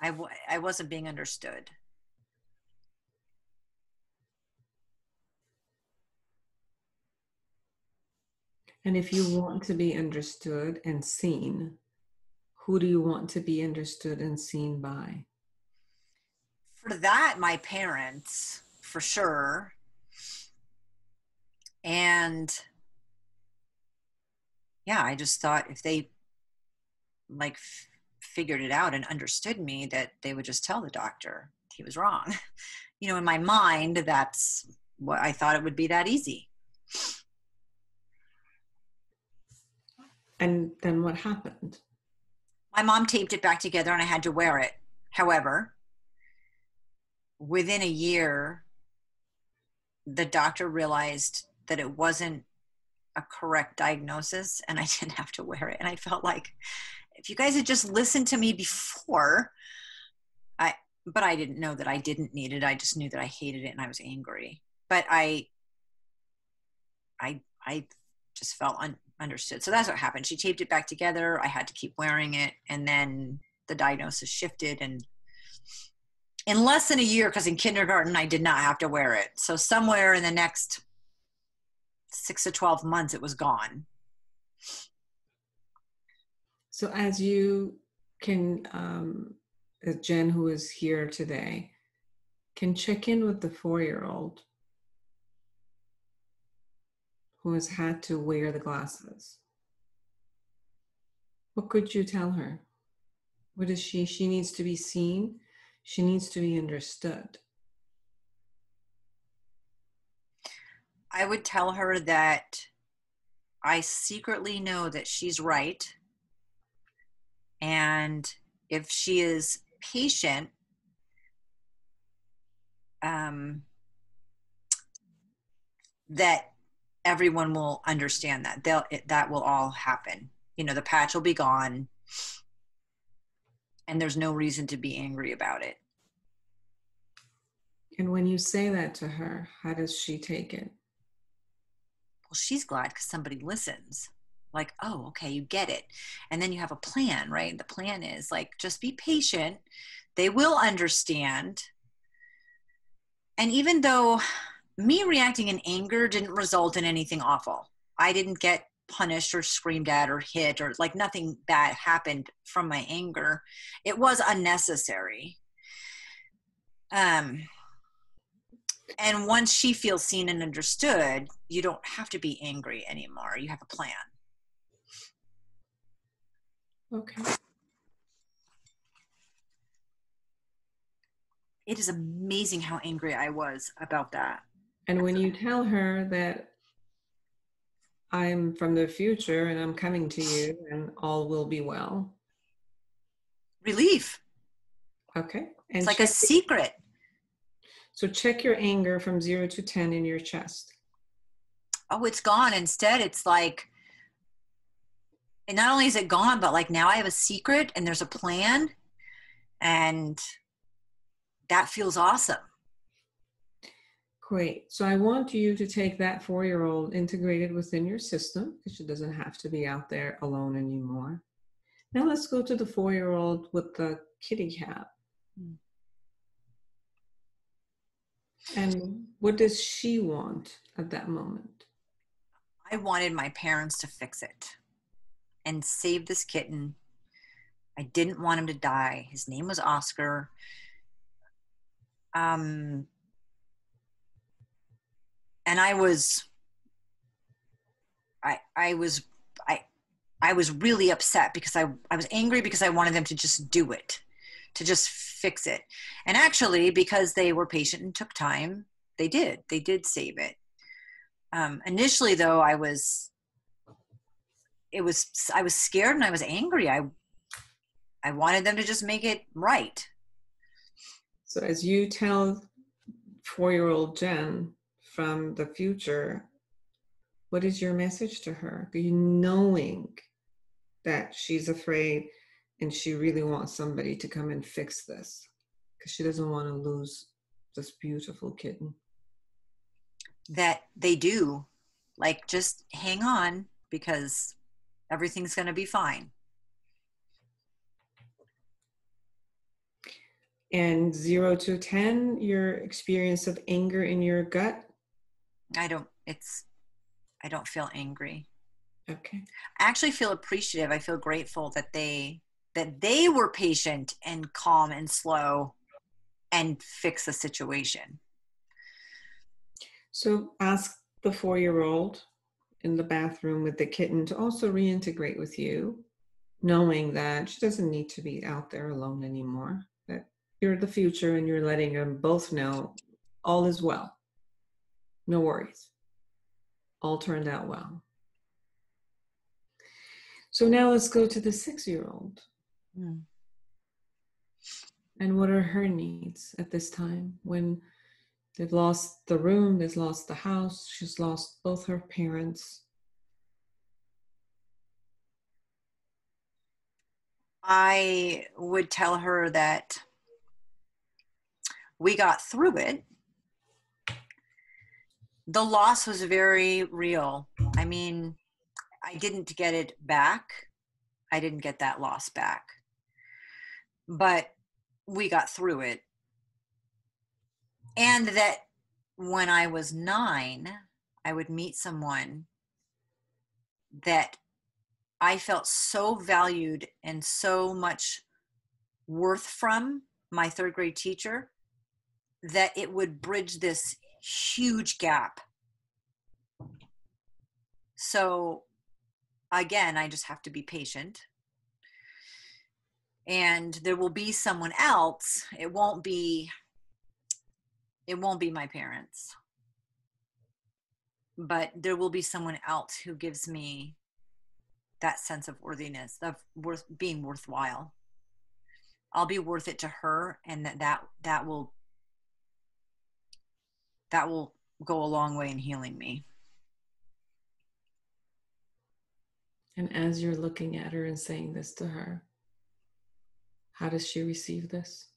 I w- I wasn't being understood. And if you want to be understood and seen, who do you want to be understood and seen by? For that, my parents, for sure. And yeah, I just thought if they like f- figured it out and understood me, that they would just tell the doctor he was wrong. *laughs* You know, in my mind, that's what I thought it would be that easy. And then what happened? My mom taped it back together and I had to wear it. However, within a year, the doctor realized that it wasn't a correct diagnosis and I *laughs* didn't have to wear it. And I felt like if you guys had just listened to me before, I but I didn't know that I didn't need it. I just knew that I hated it and I was angry. But I I I just felt un, understood. So that's what happened. She taped it back together. I had to keep wearing it. And then the diagnosis shifted. And in less than a year, because in kindergarten, I did not have to wear it. So somewhere in the next six to 12 months, it was gone. So as you can, um, Jen, who is here today, can check in with the four year old who has had to wear the glasses. What could you tell her? What is she? She needs to be seen. She needs to be understood. I would tell her that I secretly know that she's right. And if she is patient, um, that everyone will understand that they'll it, that will all happen. You know the patch will be gone. And there's no reason to be angry about it. And when you say that to her how does she take it? Well she's glad because somebody listens. Like oh okay you get it. And then you have a plan right? The plan is like just be patient. They will understand. And even though me reacting in anger didn't result in anything awful. I didn't get punished or screamed at or hit or like nothing bad happened from my anger. It was unnecessary. Um, and once she feels seen and understood, you don't have to be angry anymore. You have a plan. Okay. It is amazing how angry I was about that. And when you tell her that I'm from the future and I'm coming to you and all will be well. Relief. Okay. And it's like a secret. So check your anger from zero to 10 in your chest. Oh, it's gone. Instead, it's like, and not only is it gone, but like now I have a secret and there's a plan. And that feels awesome. Great. So I want you to take that four year old integrated within your system because she doesn't have to be out there alone anymore. Now let's go to the four year old with the kitty cat. Mm. And what does she want at that moment? I wanted my parents to fix it and save this kitten. I didn't want him to die. His name was Oscar. Um, and I was, I, I was, I, I was really upset because I, I was angry because I wanted them to just do it, to just fix it. And actually, because they were patient and took time, they did. They did save it. Um, initially, though, I was, it was, I was scared and I was angry. I, I wanted them to just make it right. So as you tell four-year-old Jen from the future, what is your message to her? You knowing that she's afraid and she really wants somebody to come and fix this because she doesn't want to lose this beautiful kitten. That they do. Like, just hang on because everything's going to be fine. And zero to 10, your experience of anger in your gut? I don't, it's, I don't feel angry. Okay. I actually feel appreciative. I feel grateful that they that they were patient and calm and slow and fix the situation. So ask the four year old in the bathroom with the kitten to also reintegrate with you, knowing that she doesn't need to be out there alone anymore, that you're the future and you're letting them both know all is well. No worries. All turned out well. So now let's go to the six year old. Mm. And what are her needs at this time when they've lost the room, they've lost the house, she's lost both her parents? I would tell her that we got through it. The loss was very real. I mean, I didn't get it back. I didn't get that loss back but we got through it. And that when I was nine, I would meet someone that I felt so valued and so much worth from my third grade teacher that it would bridge this huge gap. So, again, I just have to be patient. And there will be someone else. It won't be it won't be my parents. But there will be someone else who gives me that sense of worthiness of worth being worthwhile. I'll be worth it to her and that that that will that will go a long way in healing me and as you're looking at her and saying this to her how does she receive this?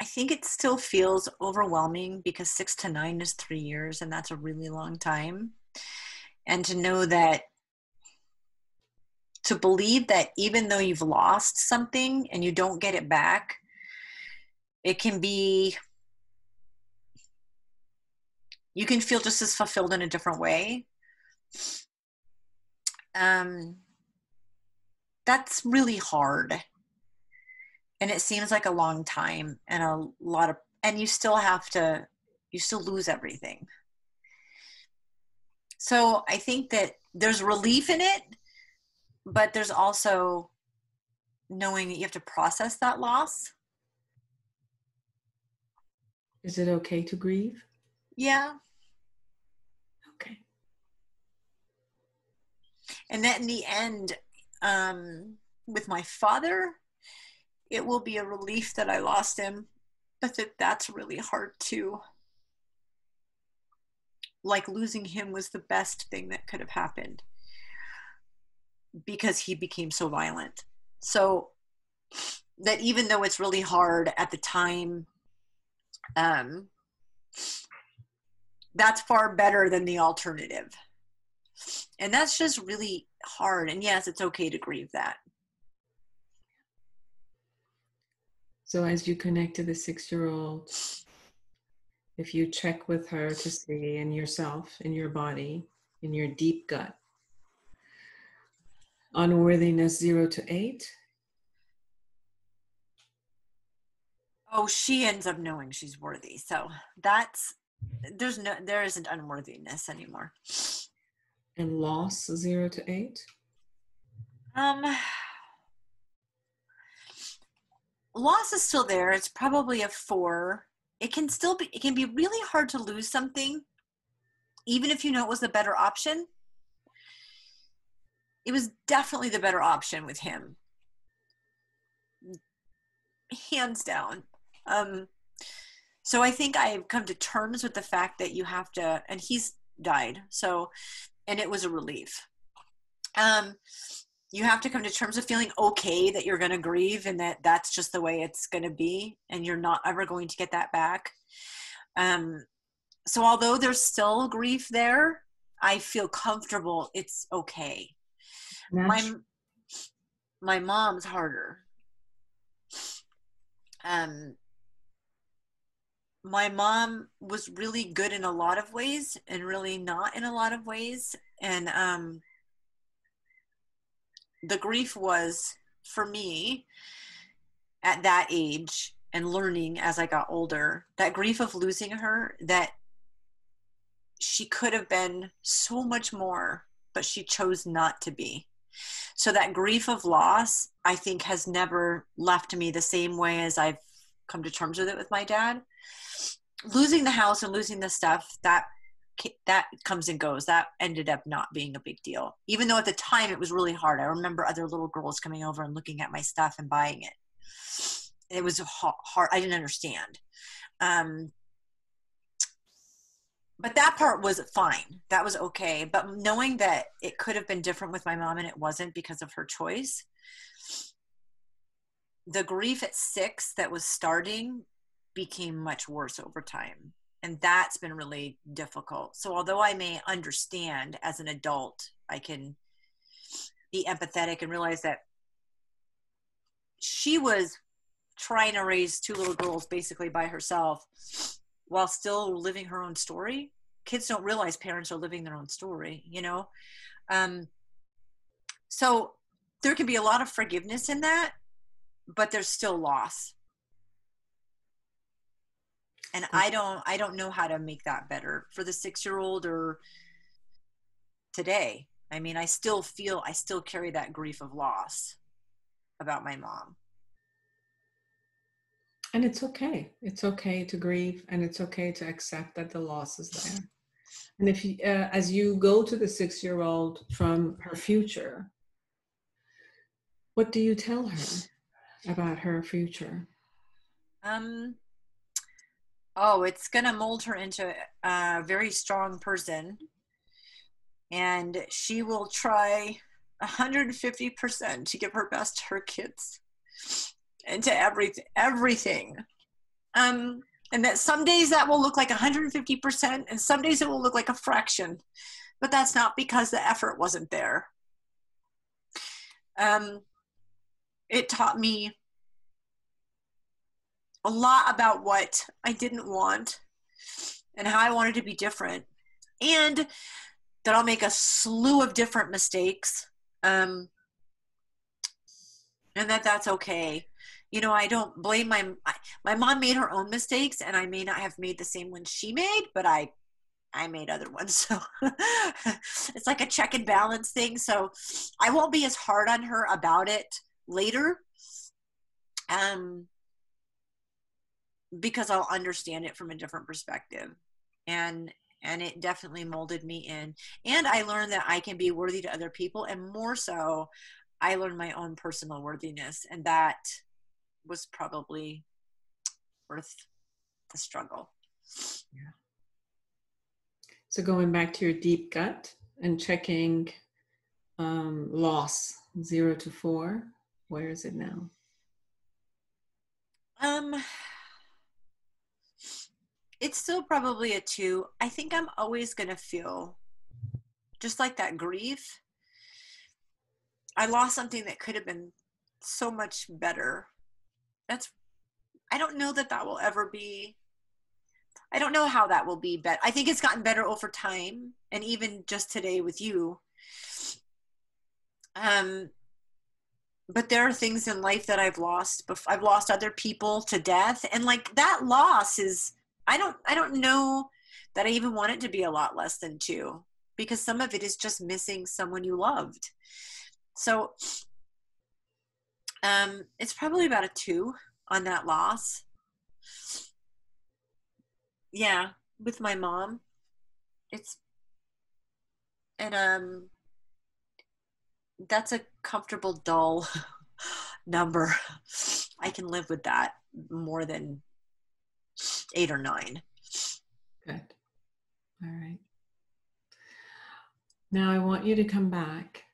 I think it still feels overwhelming because six to nine is three years, and that's a really long time. And to know that, to believe that even though you've lost something and you don't get it back, it can be, you can feel just as fulfilled in a different way. Um, that's really hard. And it seems like a long time and a lot of and you still have to you still lose everything. So i think that there's relief in it but there's also knowing that you have to process that loss. Is it okay to grieve? Yeah and then in the end um, with my father, it will be a relief that I lost him, but that that's really hard too. Like losing him was the best thing that could have happened because he became so violent. So that even though it's really hard at the time, um, that's far better than the alternative. And that's just really hard. And yes, it's okay to grieve that. So as you connect to the six year old, if you check with her to see in yourself, in your body, in your deep gut, unworthiness zero to eight. Oh, she ends up knowing she's worthy. So that's there's no there isn't unworthiness anymore. And loss zero to eight? Um loss is still there. It's probably a four. It can still be it can be really hard to lose something, even if you know it was the better option. It was definitely the better option with him. Hands down. Um so I think I've come to terms with the fact that you have to, and he's died. So, and it was a relief. Um, you have to come to terms with feeling okay that you're going to grieve and that that's just the way it's going to be, and you're not ever going to get that back. Um, so although there's still grief there, I feel comfortable. It's okay. My my mom's harder. Um, my mom was really good in a lot of ways and really not in a lot of ways. And um the grief was for me at that age and learning as I got older that grief of losing her that she could have been so much more but she chose not to be. So that grief of loss I think has never left me the same way as I've come to terms with it with my dad. Losing the house and losing the stuff that that comes and goes. That ended up not being a big deal. Even though at the time it was really hard. I remember other little girls coming over and looking at my stuff and buying it. It was hard. I didn't understand. Um, but that part was fine. That was okay. But knowing that it could have been different with my mom and it wasn't because of her choice the grief at six that was starting became much worse over time. And that's been really difficult. So, although I may understand as an adult, I can be empathetic and realize that she was trying to raise two little girls basically by herself while still living her own story. Kids don't realize parents are living their own story, you know? Um, so, there can be a lot of forgiveness in that, but there's still loss. And i don't i don't know how to make that better for the six year old or today. I mean i still feel i still carry that grief of loss about my mom. And it's okay. It's okay to grieve and it's okay to accept that the loss is there. And if you uh, as you go to the six year old from her future what do you tell her about her future um oh, it's going to mold her into a very strong person. And she will try 150% to give her best to her kids and to everything. everything. Um, and that some days that will look like 150% and some days it will look like a fraction. But that's not because the effort wasn't there. Um, it taught me a lot about what I didn't want and how I wanted to be different. And that I'll make a slew of different mistakes. Um, and that that's okay. You know, I don't blame my my mom made her own mistakes and I may not have made the same ones she made, but I I made other ones. *laughs* So it's like a check and balance thing. So I won't be as hard on her about it later. Um because I'll understand it from a different perspective. And and it definitely molded me in. And I learned that I can be worthy to other people and more so I learned my own personal worthiness and that was probably worth the struggle. Yeah. So going back to your deep gut and checking um, loss zero to four, where is it now? Um, it's still probably a two. I think I'm always going to feel just like that grief. I lost something that could have been so much better. That's, I don't know that that will ever be, I don't know how that will be, but I think it's gotten better over time. And even just today with you. Um, but there are things in life that I've lost. I've lost other people to death, and like that loss is I don't I don't know that I even want it to be a lot less than two because some of it is just missing someone you loved. So um it's probably about a two on that loss. Yeah, with my mom. It's and um that's a comfortable dull *laughs* number. I can live with that more than eight or nine. Good. All right. Now I want you to come back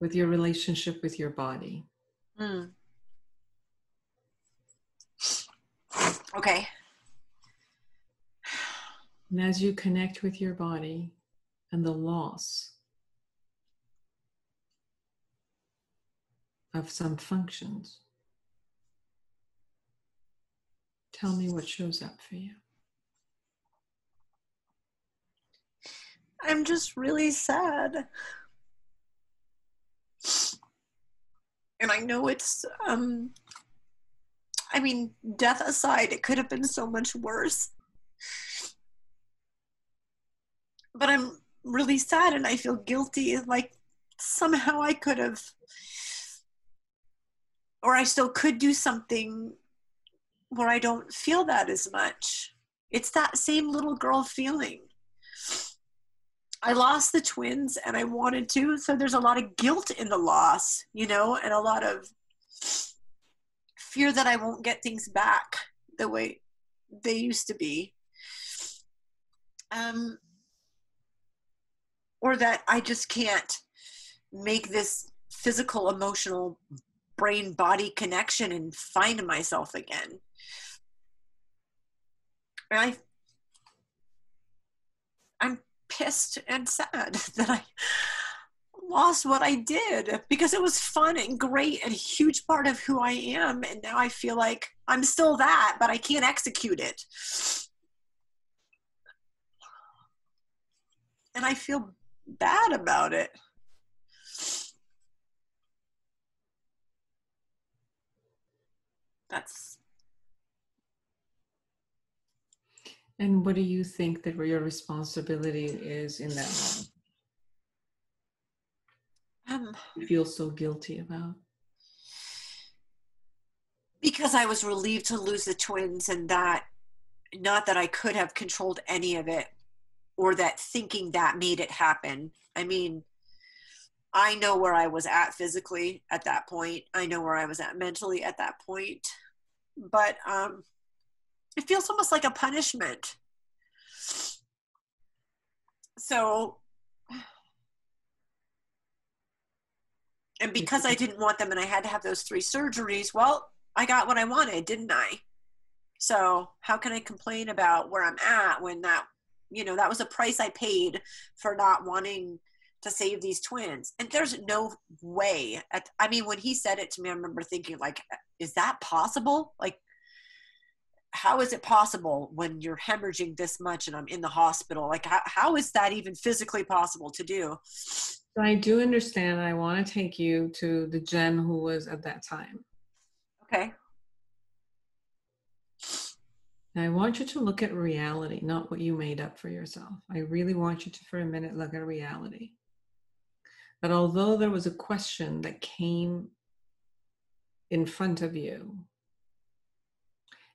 with your relationship with your body. Mm. Okay. And as you connect with your body and the loss of some functions, Tell me what shows up for you. I'm just really sad. And I know it's, um, I mean, death aside, it could have been so much worse. But I'm really sad and I feel guilty. Like somehow I could have, or I still could do something where I don't feel that as much. It's that same little girl feeling. I lost the twins and I wanted to, so there's a lot of guilt in the loss, you know, and a lot of fear that I won't get things back the way they used to be. Um, or that I just can't make this physical, emotional brain body connection and find myself again. I I'm pissed and sad *laughs* that I lost what I did because it was fun and great and a huge part of who I am. And now I feel like I'm still that, but I can't execute it. And I feel bad about it. That's And what do you think that your responsibility is in that Um, you feel so guilty about? Because I was relieved to lose the twins, and that not that I could have controlled any of it, or that thinking that made it happen. I mean, I know where I was at physically at that point. I know where I was at mentally at that point. But um, it feels almost like a punishment. So, and because I didn't want them and I had to have those three surgeries, well, I got what I wanted, didn't I? So, how can I complain about where I'm at when that, you know, that was a price I paid for not wanting to save these twins? And there's no way. At, I mean, when he said it to me, I remember thinking, like, is that possible? Like, how is it possible when you're hemorrhaging this much and I'm in the hospital? Like, how, how is that even physically possible to do? I do understand. I want to take you to the Jen who was at that time. Okay. And I want you to look at reality, not what you made up for yourself. I really want you to, for a minute, look at reality. That although there was a question that came in front of you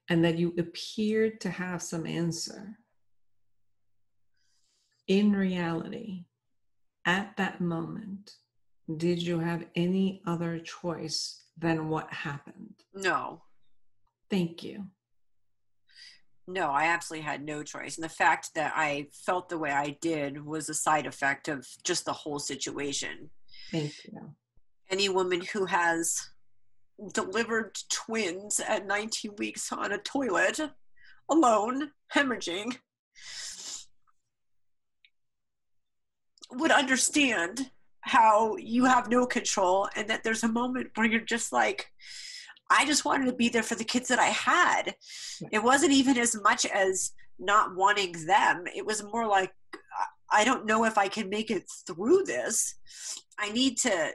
and that you appeared to have some answer, in reality, at that moment, did you have any other choice than what happened? No. Thank you. No, I absolutely had no choice. And the fact that I felt the way I did was a side effect of just the whole situation. Thank you. Any woman who has delivered twins at 19 weeks on a toilet, alone, hemorrhaging, would understand how you have no control and that there's a moment where you're just like, I just wanted to be there for the kids that I had. It wasn't even as much as not wanting them, it was more like, I don't know if I can make it through this. I need to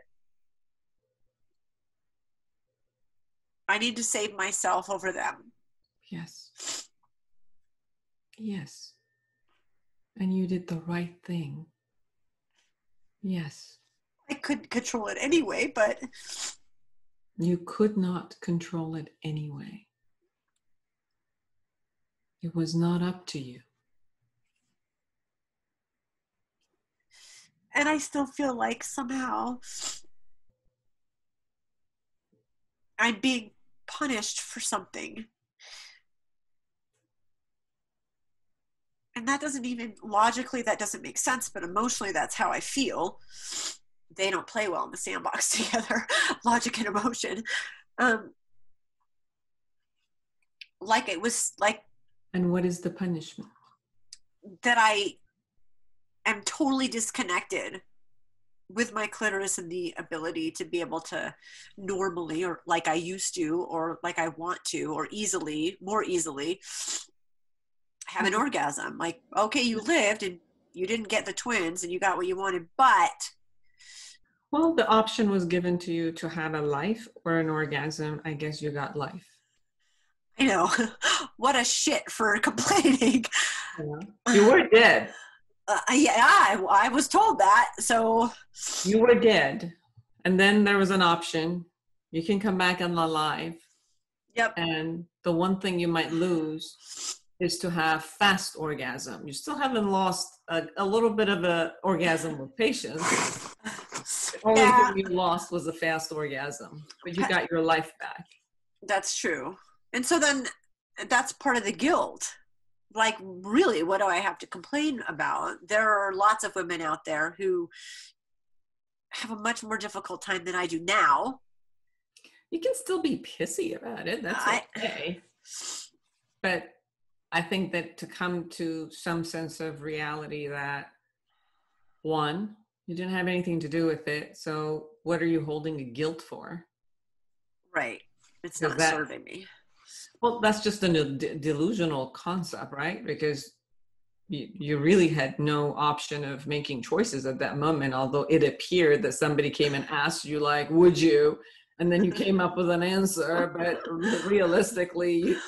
I need to save myself over them. Yes. Yes. And you did the right thing. Yes. I couldn't control it anyway, but you could not control it anyway. It was not up to you. And I still feel like somehow I'm being punished for something. And that doesn't even logically that doesn't make sense, but emotionally that's how I feel. They don't play well in the sandbox *laughs* together, logic and emotion. Um, like it was like and what is the punishment that i am totally disconnected with my clitoris and the ability to be able to normally or like I used to or like I want to or easily, more easily have an mm-hmm. orgasm. Like, okay, you lived and you didn't get the twins and you got what you wanted, but well, the option was given to you to have a life or an orgasm. I guess you got life. I know. *laughs* what a shit for *laughs* complaining. Yeah. You were dead uh, yeah, I, I was told that. So you were dead, and then there was an option. You can come back and alive. Yep. And the one thing you might lose is to have fast orgasm. You still haven't lost a, a little bit of a orgasm with patience. *laughs* only yeah. thing you lost was a fast orgasm, but you got your life back. That's true. And so then that's part of the guilt like really what do i have to complain about there are lots of women out there who have a much more difficult time than i do now you can still be pissy about it that's okay I, but i think that to come to some sense of reality that one you didn't have anything to do with it so what are you holding a guilt for right it's not that, serving me well, that's just a delusional concept, right? Because you, you really had no option of making choices at that moment, although it appeared that somebody came and asked you, like, would you? And then you mm-hmm. came up with an answer, but realistically, you,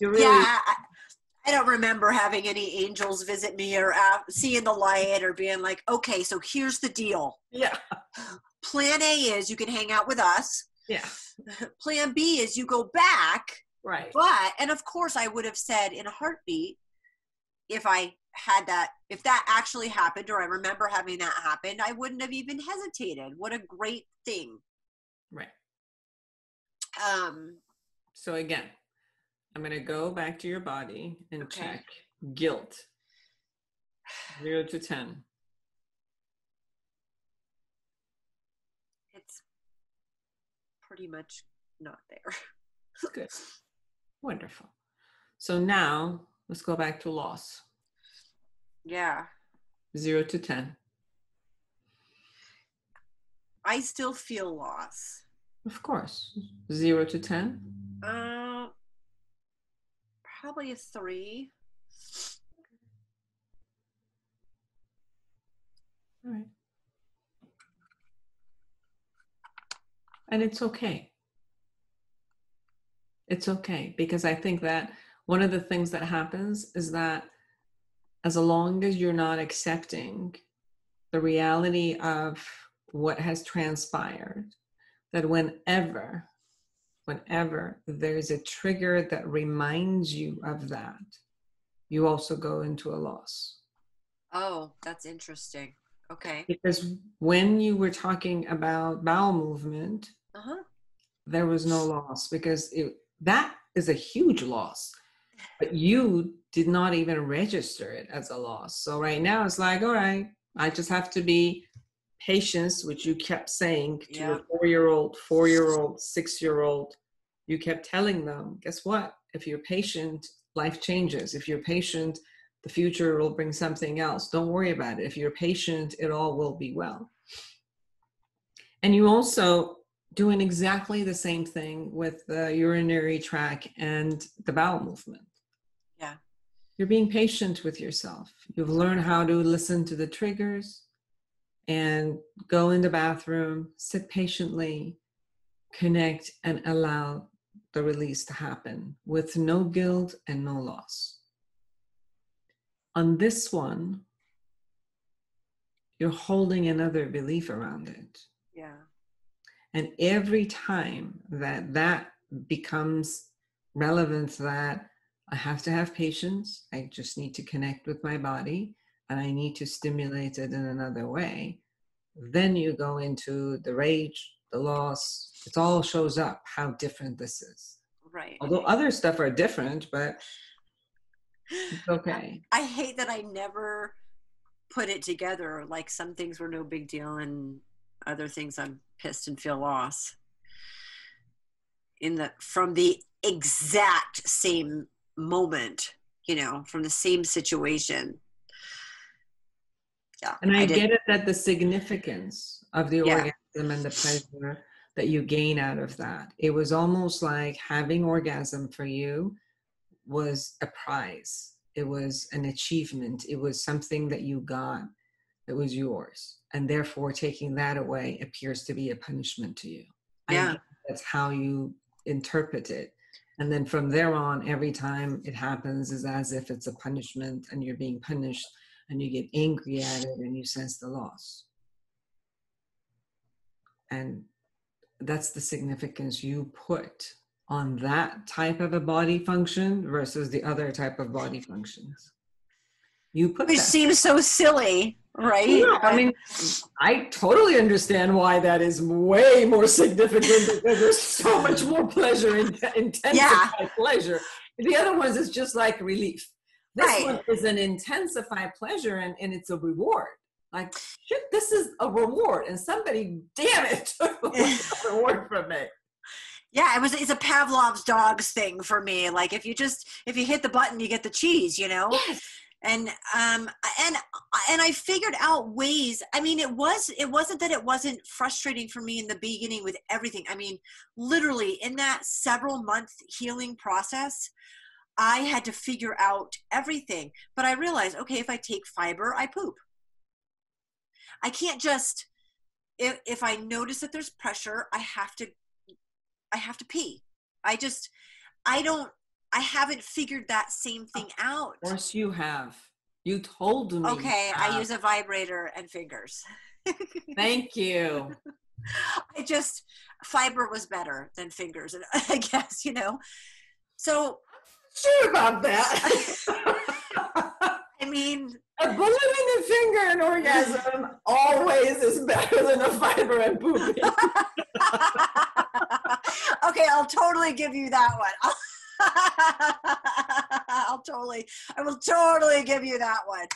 you really. Yeah. I don't remember having any angels visit me or seeing the light or being like, okay, so here's the deal. Yeah. *sighs* Plan A is you can hang out with us. Yeah. *laughs* Plan B is you go back Right. But, and of course, I would have said in a heartbeat, if I had that, if that actually happened, or I remember having that happen, I wouldn't have even hesitated. What a great thing. Right. Um, so again, I'm going to go back to your body and okay. check guilt. Zero to 10. It's pretty much not there. Good. Wonderful. So now let's go back to loss. Yeah. Zero to 10. I still feel loss. Of course. Zero to 10? Uh, probably a three. All right. And it's okay it's okay because I think that one of the things that happens is that as long as you're not accepting the reality of what has transpired, that whenever, whenever there's a trigger that reminds you of that, you also go into a loss. Oh, that's interesting. Okay. Because when you were talking about bowel movement, uh-huh. there was no loss because it, that is a huge loss but you did not even register it as a loss so right now it's like all right i just have to be patience which you kept saying to yeah. your four year old four year old six year old you kept telling them guess what if you're patient life changes. If you're patient, the future will bring something else. Don't worry about it. If you're patient, it all will be well. And you also doing exactly the same thing with the urinary tract and the bowel movement. Yeah. You're being patient with yourself. You've learned how to listen to the triggers and go in the bathroom, sit patiently, connect, and allow the release to happen with no guilt and no loss. On this one, you're holding another belief around it. Yeah. And every time that that becomes relevant, that I have to have patience, I just need to connect with my body, and I need to stimulate it in another way, then you go into the rage, the loss. It all shows up how different this is. Right. Although other stuff are different, but it's *laughs* okay. I hate that I never put it together. Like some things were no big deal, and other things I'm pissed and feel loss. In the from the exact same moment, you know, from the same situation. Yeah. And I, did- get it that the significance of the Yeah. orgasm and the pleasure that you gain out of that. It was almost like having orgasm for you was a prize. It was an achievement. It was something that you got that was yours. And therefore taking that away appears to be a punishment to you. Yeah. that's how you interpret it. And then from there on, every time it happens is as if it's a punishment and you're being punished and you get angry at it and you sense the loss. And that's the significance you put on that type of a body function versus the other type of body functions. You put Which that. seems so silly, right? No, I mean, I totally understand why that is way more significant because there's so much more pleasure in intensified pleasure. The other ones is just like relief. This Right. one is an intensified pleasure and, and it's a reward. Like, shit, this is a reward. And somebody, damn it, *laughs* took the *laughs* reward from me. yeah, it was. It's a Pavlov's dogs thing for me. Like if you just if you hit the button, you get the cheese. You know. and um and and i figured out ways i mean it was it wasn't that it wasn't frustrating for me in the beginning with everything i mean literally in that several month healing process i had to figure out everything but i realized okay if i take fiber i poop i can't just if, if i notice that there's pressure i have to i have to pee i just i don't I haven't figured that same thing out. Of course, you have. You told me. Okay, I use a vibrator and fingers. *laughs* Thank you. I just fiber was better than fingers, and *laughs* I guess you know. So Sure about that. *laughs* *laughs* I mean, A bullet in the finger and orgasm always is better than a fiber and pooping. *laughs* okay, I'll totally give you that one. I'll totally, I will totally give you that one.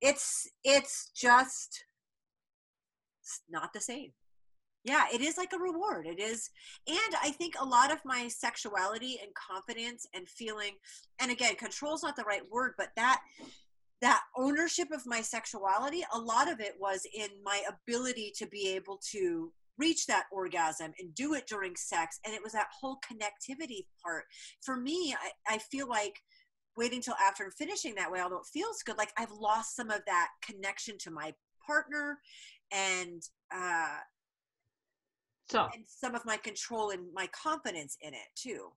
It's, it's just it's not the same. Yeah, it is like a reward. It is, and I think a lot of my sexuality and confidence and feeling, and again, control is not the right word, but that that ownership of my sexuality, a lot of it was in my ability to be able to reach that orgasm and do it during sex. And it was that whole connectivity part. For me, I, I feel like waiting till after and finishing that way, although it feels good, like I've lost some of that connection to my partner and uh So, and some of my control and my confidence in it too.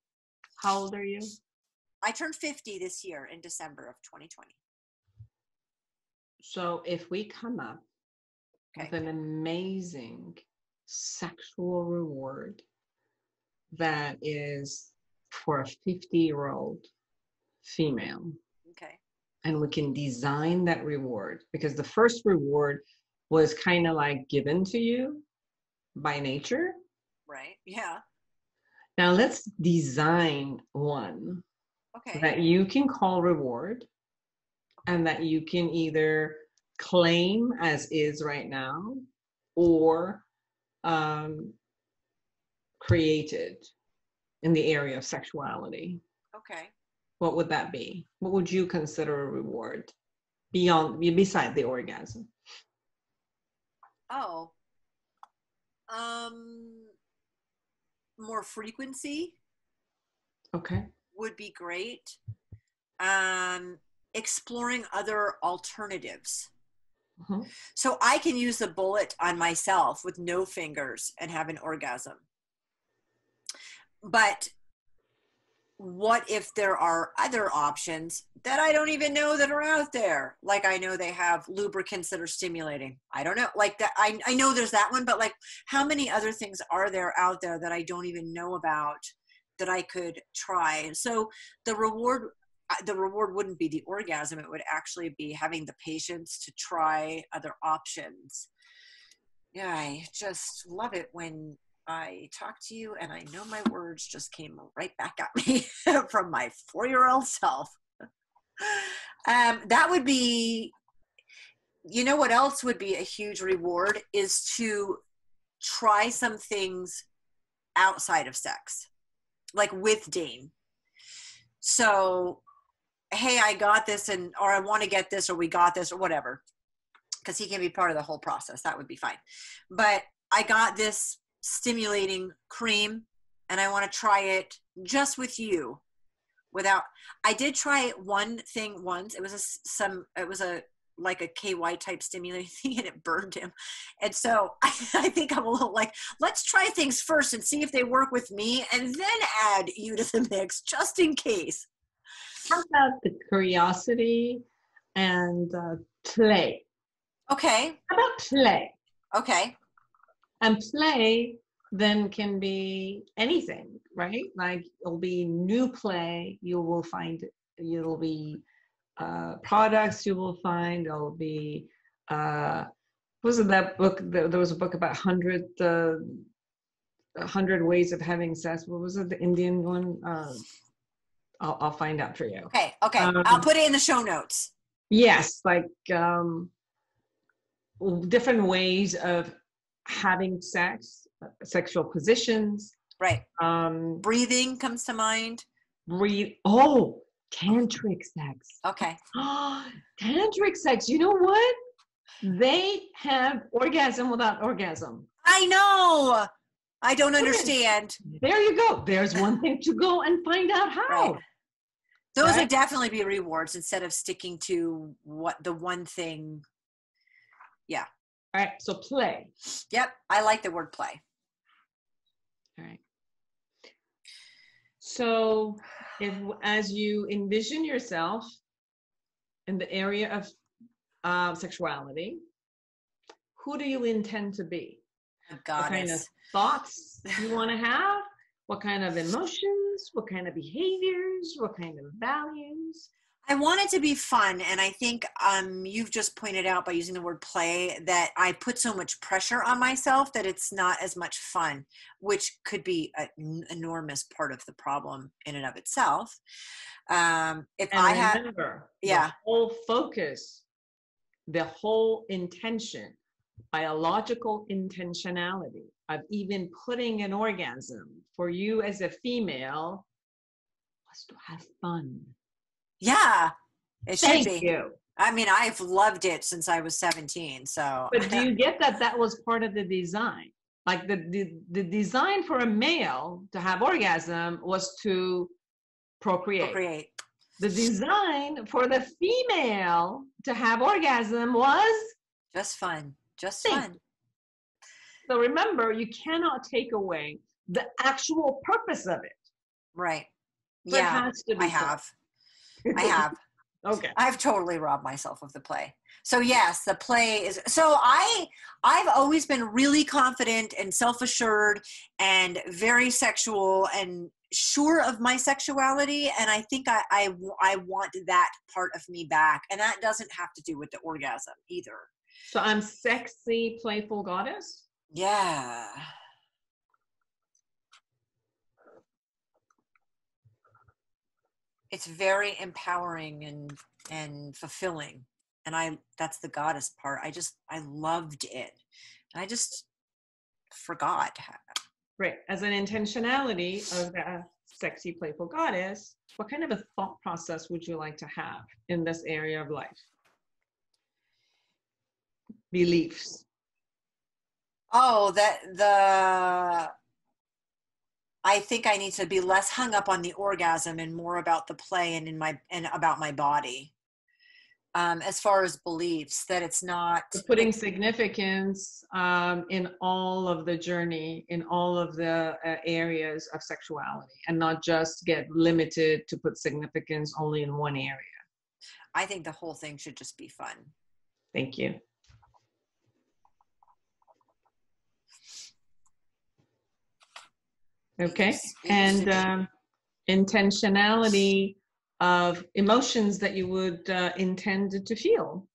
how old are you? I turned 50 this year in December of 2020. So, if we come up with an amazing sexual reward that is for a 50 year old female, Okay. and we can design that reward because the first reward was kind of like given to you by nature. Right. Yeah. Now, let's design one Okay. that you can call reward and that you can either claim as is right now or um, created in the area of sexuality. Okay. what would that be? What would you consider a reward beyond beside the orgasm? Oh. Um more frequency Okay. would be great. Um exploring other alternatives. Mhm. So I can use the bullet on myself with no fingers and have an orgasm. But what if there are other options that I don't even know that are out there? Like I know they have lubricants that are stimulating. I don't know. Like that I I know there's that one, but like how many other things are there out there that I don't even know about that I could try? So the reward uh, the reward wouldn't be the orgasm it would actually be having the patience to try other options yeah i just love it when i talked to you and i know my words just came right back at me *laughs* from my four year old self. Um, that would be you know what else would be a huge reward is to try some things outside of sex like with dane. So hey i got this and or i want to get this or we got this or whatever because he can be part of the whole process that would be fine. But i got this stimulating cream and i want to try it just with you without i did try one thing once. It was a some it was a like a K-Y type stimulating *laughs* thing and it burned him. And so *laughs* I, I think i'm a little like let's try things first and see if they work with me and then add you to the mix just in case. How about the curiosity and uh, play? okay. How about play? okay And play then can be anything, right? Like it'll be new play. You will find it'll be uh, products you will find. It'll be uh, what was it that book? There there was a book about hundred uh, hundred ways of having sex. What was it? The Indian one. Uh, I'll, I'll find out for you. okay okay Um, i'll put it in the show notes Yes, like um, different ways of having sex, sexual positions, right um, breathing comes to mind breathe. Oh, tantric sex. okay *gasps* tantric sex. You know what? They have orgasm without orgasm. i know i don't understand There you go. There's one thing to go and find out how. Right. those Right. would definitely be rewards instead of sticking to what the one thing All right. So play. yep i like the word play All right. So, if as you envision yourself in the area of uh, sexuality, who do you intend to be? A What kind of thoughts you *laughs* want to have? What kind of emotions? What kind of behaviors? What kind of values? I want it to be fun, and I think um, you've just pointed out by using the word play that I put so much pressure on myself that it's not as much fun, which could be an enormous part of the problem in and of itself. Um, if And I had, yeah. the whole focus, the whole intention, biological intentionality of even putting an orgasm for you as a female was to have fun. Yeah, it should Thank be. you. I mean, I've loved it since I was 17. So, But do you get that that was part of the design? Like the, the, the design for a male to have orgasm was to procreate. create. The design for the female to have orgasm was Just fun. Just Think. fun. So remember, you cannot take away the actual purpose of it. Right. It Yeah, has to be I fun. I have. *laughs* okay. I've totally robbed myself of the play. So yes, the play is so I I've always been really confident and self-assured and very sexual and sure of my sexuality and I think I I, I want that part of me back and that doesn't have to do with the orgasm either. So I'm sexy, playful goddess. Yeah. It's very empowering and and fulfilling. And I that's the goddess part. I just I loved it. And I just forgot. Right. As an intentionality of the sexy, playful goddess, what kind of a thought process would you like to have in this area of life? Beliefs. Oh, that the I think I need to be less hung up on the orgasm and more about the play and in my and about my body. Um, as far as beliefs, that it's not So putting significance um, in all of the journey, in all of the uh, areas of sexuality, and not just get limited to put significance only in one area. I think the whole thing should just be fun. Thank you. Okay, and um, intentionality of emotions that you would uh, intend to feel.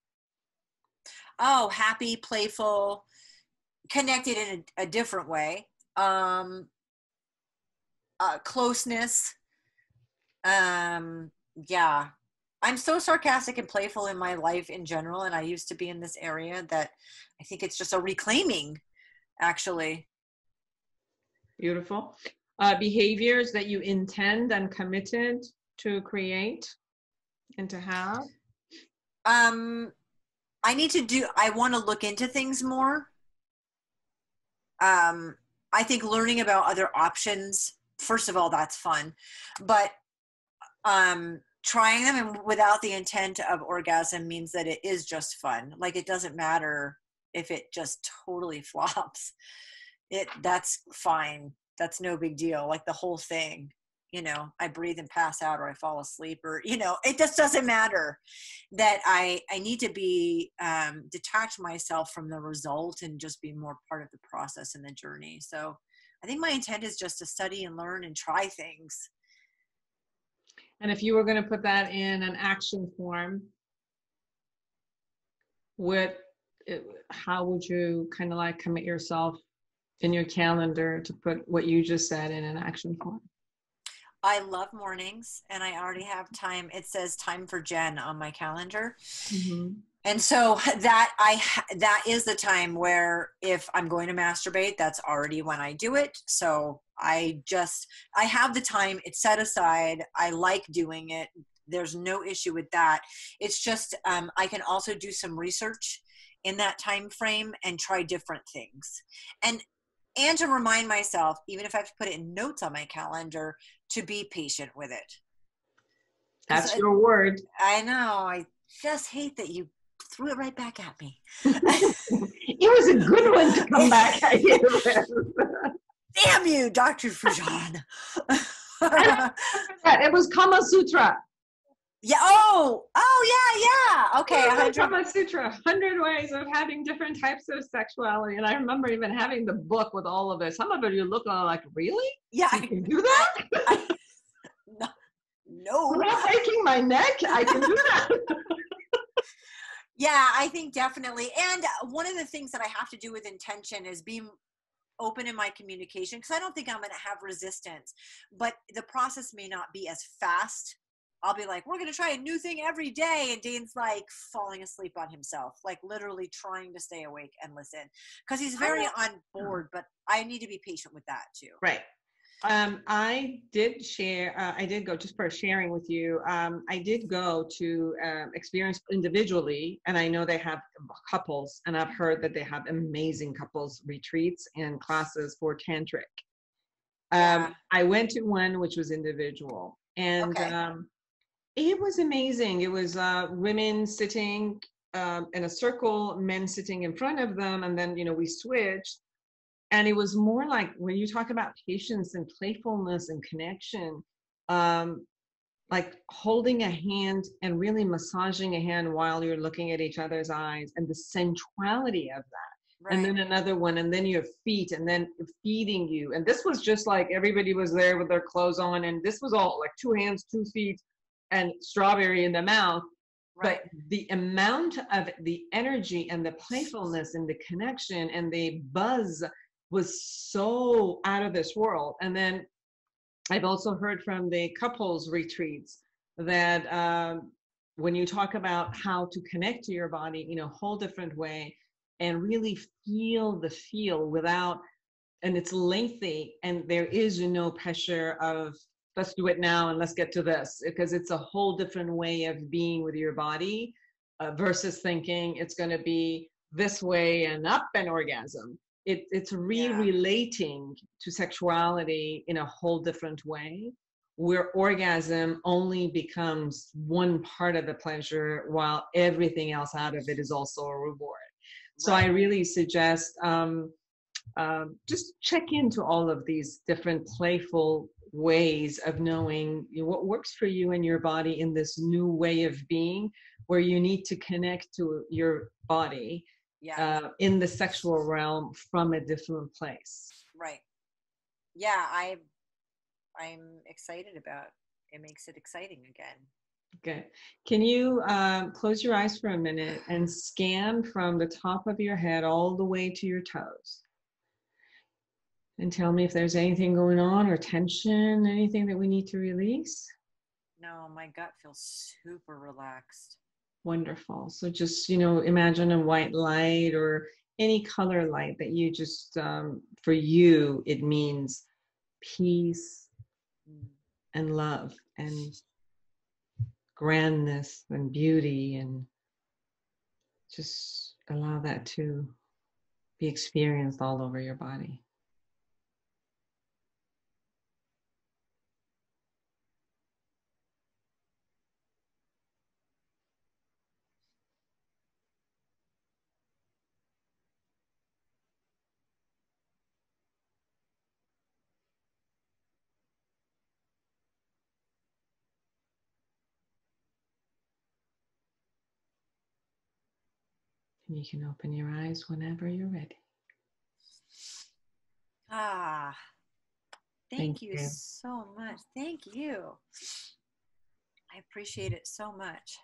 Oh, happy, playful, connected in a, a different way. Um, uh, closeness. Um, yeah. I'm so sarcastic and playful in my life in general, and I used to be in this area that I think it's just a reclaiming, actually. Beautiful. Uh, behaviors that you intend and committed to create and to have. Um, I need to do. I want to look into things more. Um, I think learning about other options. First of all, that's fun, but um, trying them and without the intent of orgasm means that it is just fun. Like it doesn't matter if it just totally *laughs* flops. It that's fine. That's no big deal. Like the whole thing you know i breathe and pass out or i fall asleep or you know it just doesn't matter that i i need to be um detach myself from the result and just be more part of the process and the journey so i think my intent is just to study and learn and try things And if you were going to put that in an action form, what, how would you kind of like commit yourself in your calendar to put what you just said in an action form? i love mornings and i already have time. It says time for jen on my calendar. And so that i that is the time where if i'm going to masturbate that's already when i do it. So i just i have the time. It's set aside. I like doing it. There's no issue with that. It's just um, i can also do some research in that time frame and try different things. And and to remind myself even if i have to put it in notes on my calendar to be patient with it That's I- your word. i know i just hate that you threw it right back at me *laughs* It was a good one to come back at you. *laughs* Damn you, Dr. Foojan. *laughs* It was Kama Sutra. Yeah. Oh. Oh yeah. Yeah. Okay. It a was hundred- Kama Sutra, 100 ways of having different types of sexuality. And I remember even having the book with all of it. Some of it you look at like, really? Yeah. You can do that? No. No. I'm not breaking my neck? I can do that. *laughs* Yeah. I think definitely. And one of the things that I have to do with intention is being open in my communication because I don't think I'm going to have resistance, but the process may not be as fast. I'll be like, we're going to try a new thing every day. And Dean's like falling asleep on himself, like literally trying to stay awake and listen because he's very on board, but I need to be patient with that too. Right. Um, I did share, uh, I did go just for sharing with you. Um, I did go to um, experience individually, and I know they have couples, and I've heard that they have amazing couples retreats and classes for tantric. Um, Yeah. I went to one which was individual, and Okay. um, it was amazing. It was uh, women sitting um, in a circle, men sitting in front of them, and then you know we switched and it was more like when you talk about patience and playfulness and connection um like holding a hand and really massaging a hand while you're looking at each other's eyes and the sensuality of that Right. and then another one and then your feet and then feeding you and this was just like everybody was there with their clothes on and this was all like two hands two feet and strawberry in the mouth right. but the amount of the energy and the playfulness and the connection and the buzz was so out of this world and then i've also heard from the couples retreats that um, when you talk about how to connect to your body in a whole different way and really feel the feel without and it's lengthy and there is no pressure of let's do it now and let's get to this because it's a whole different way of being with your body uh, versus thinking it's going to be this way and up and orgasm it, it's re-relating yeah. to sexuality in a whole different way where orgasm only becomes one part of the pleasure while everything else out of it is also a reward so right. i really suggest um, um, just check into all of these different playful ways of knowing what works for you and your body in this new way of being where you need to connect to your body yeah. uh, in the sexual realm from a different place right yeah i i'm excited about it makes it exciting again Good. Can you um, close your eyes for a minute and scan from the top of your head all the way to your toes? And tell me if there's anything going on or tension, anything that we need to release. No, my gut feels super relaxed. Wonderful. So just, you know, imagine a white light or any color light that you just, um, for you, it means peace mm. and love and grandness and beauty and just allow that to be experienced all over your body. You can open your eyes whenever you're ready. Ah, thank, thank you, you so much. Thank you. I appreciate it so much.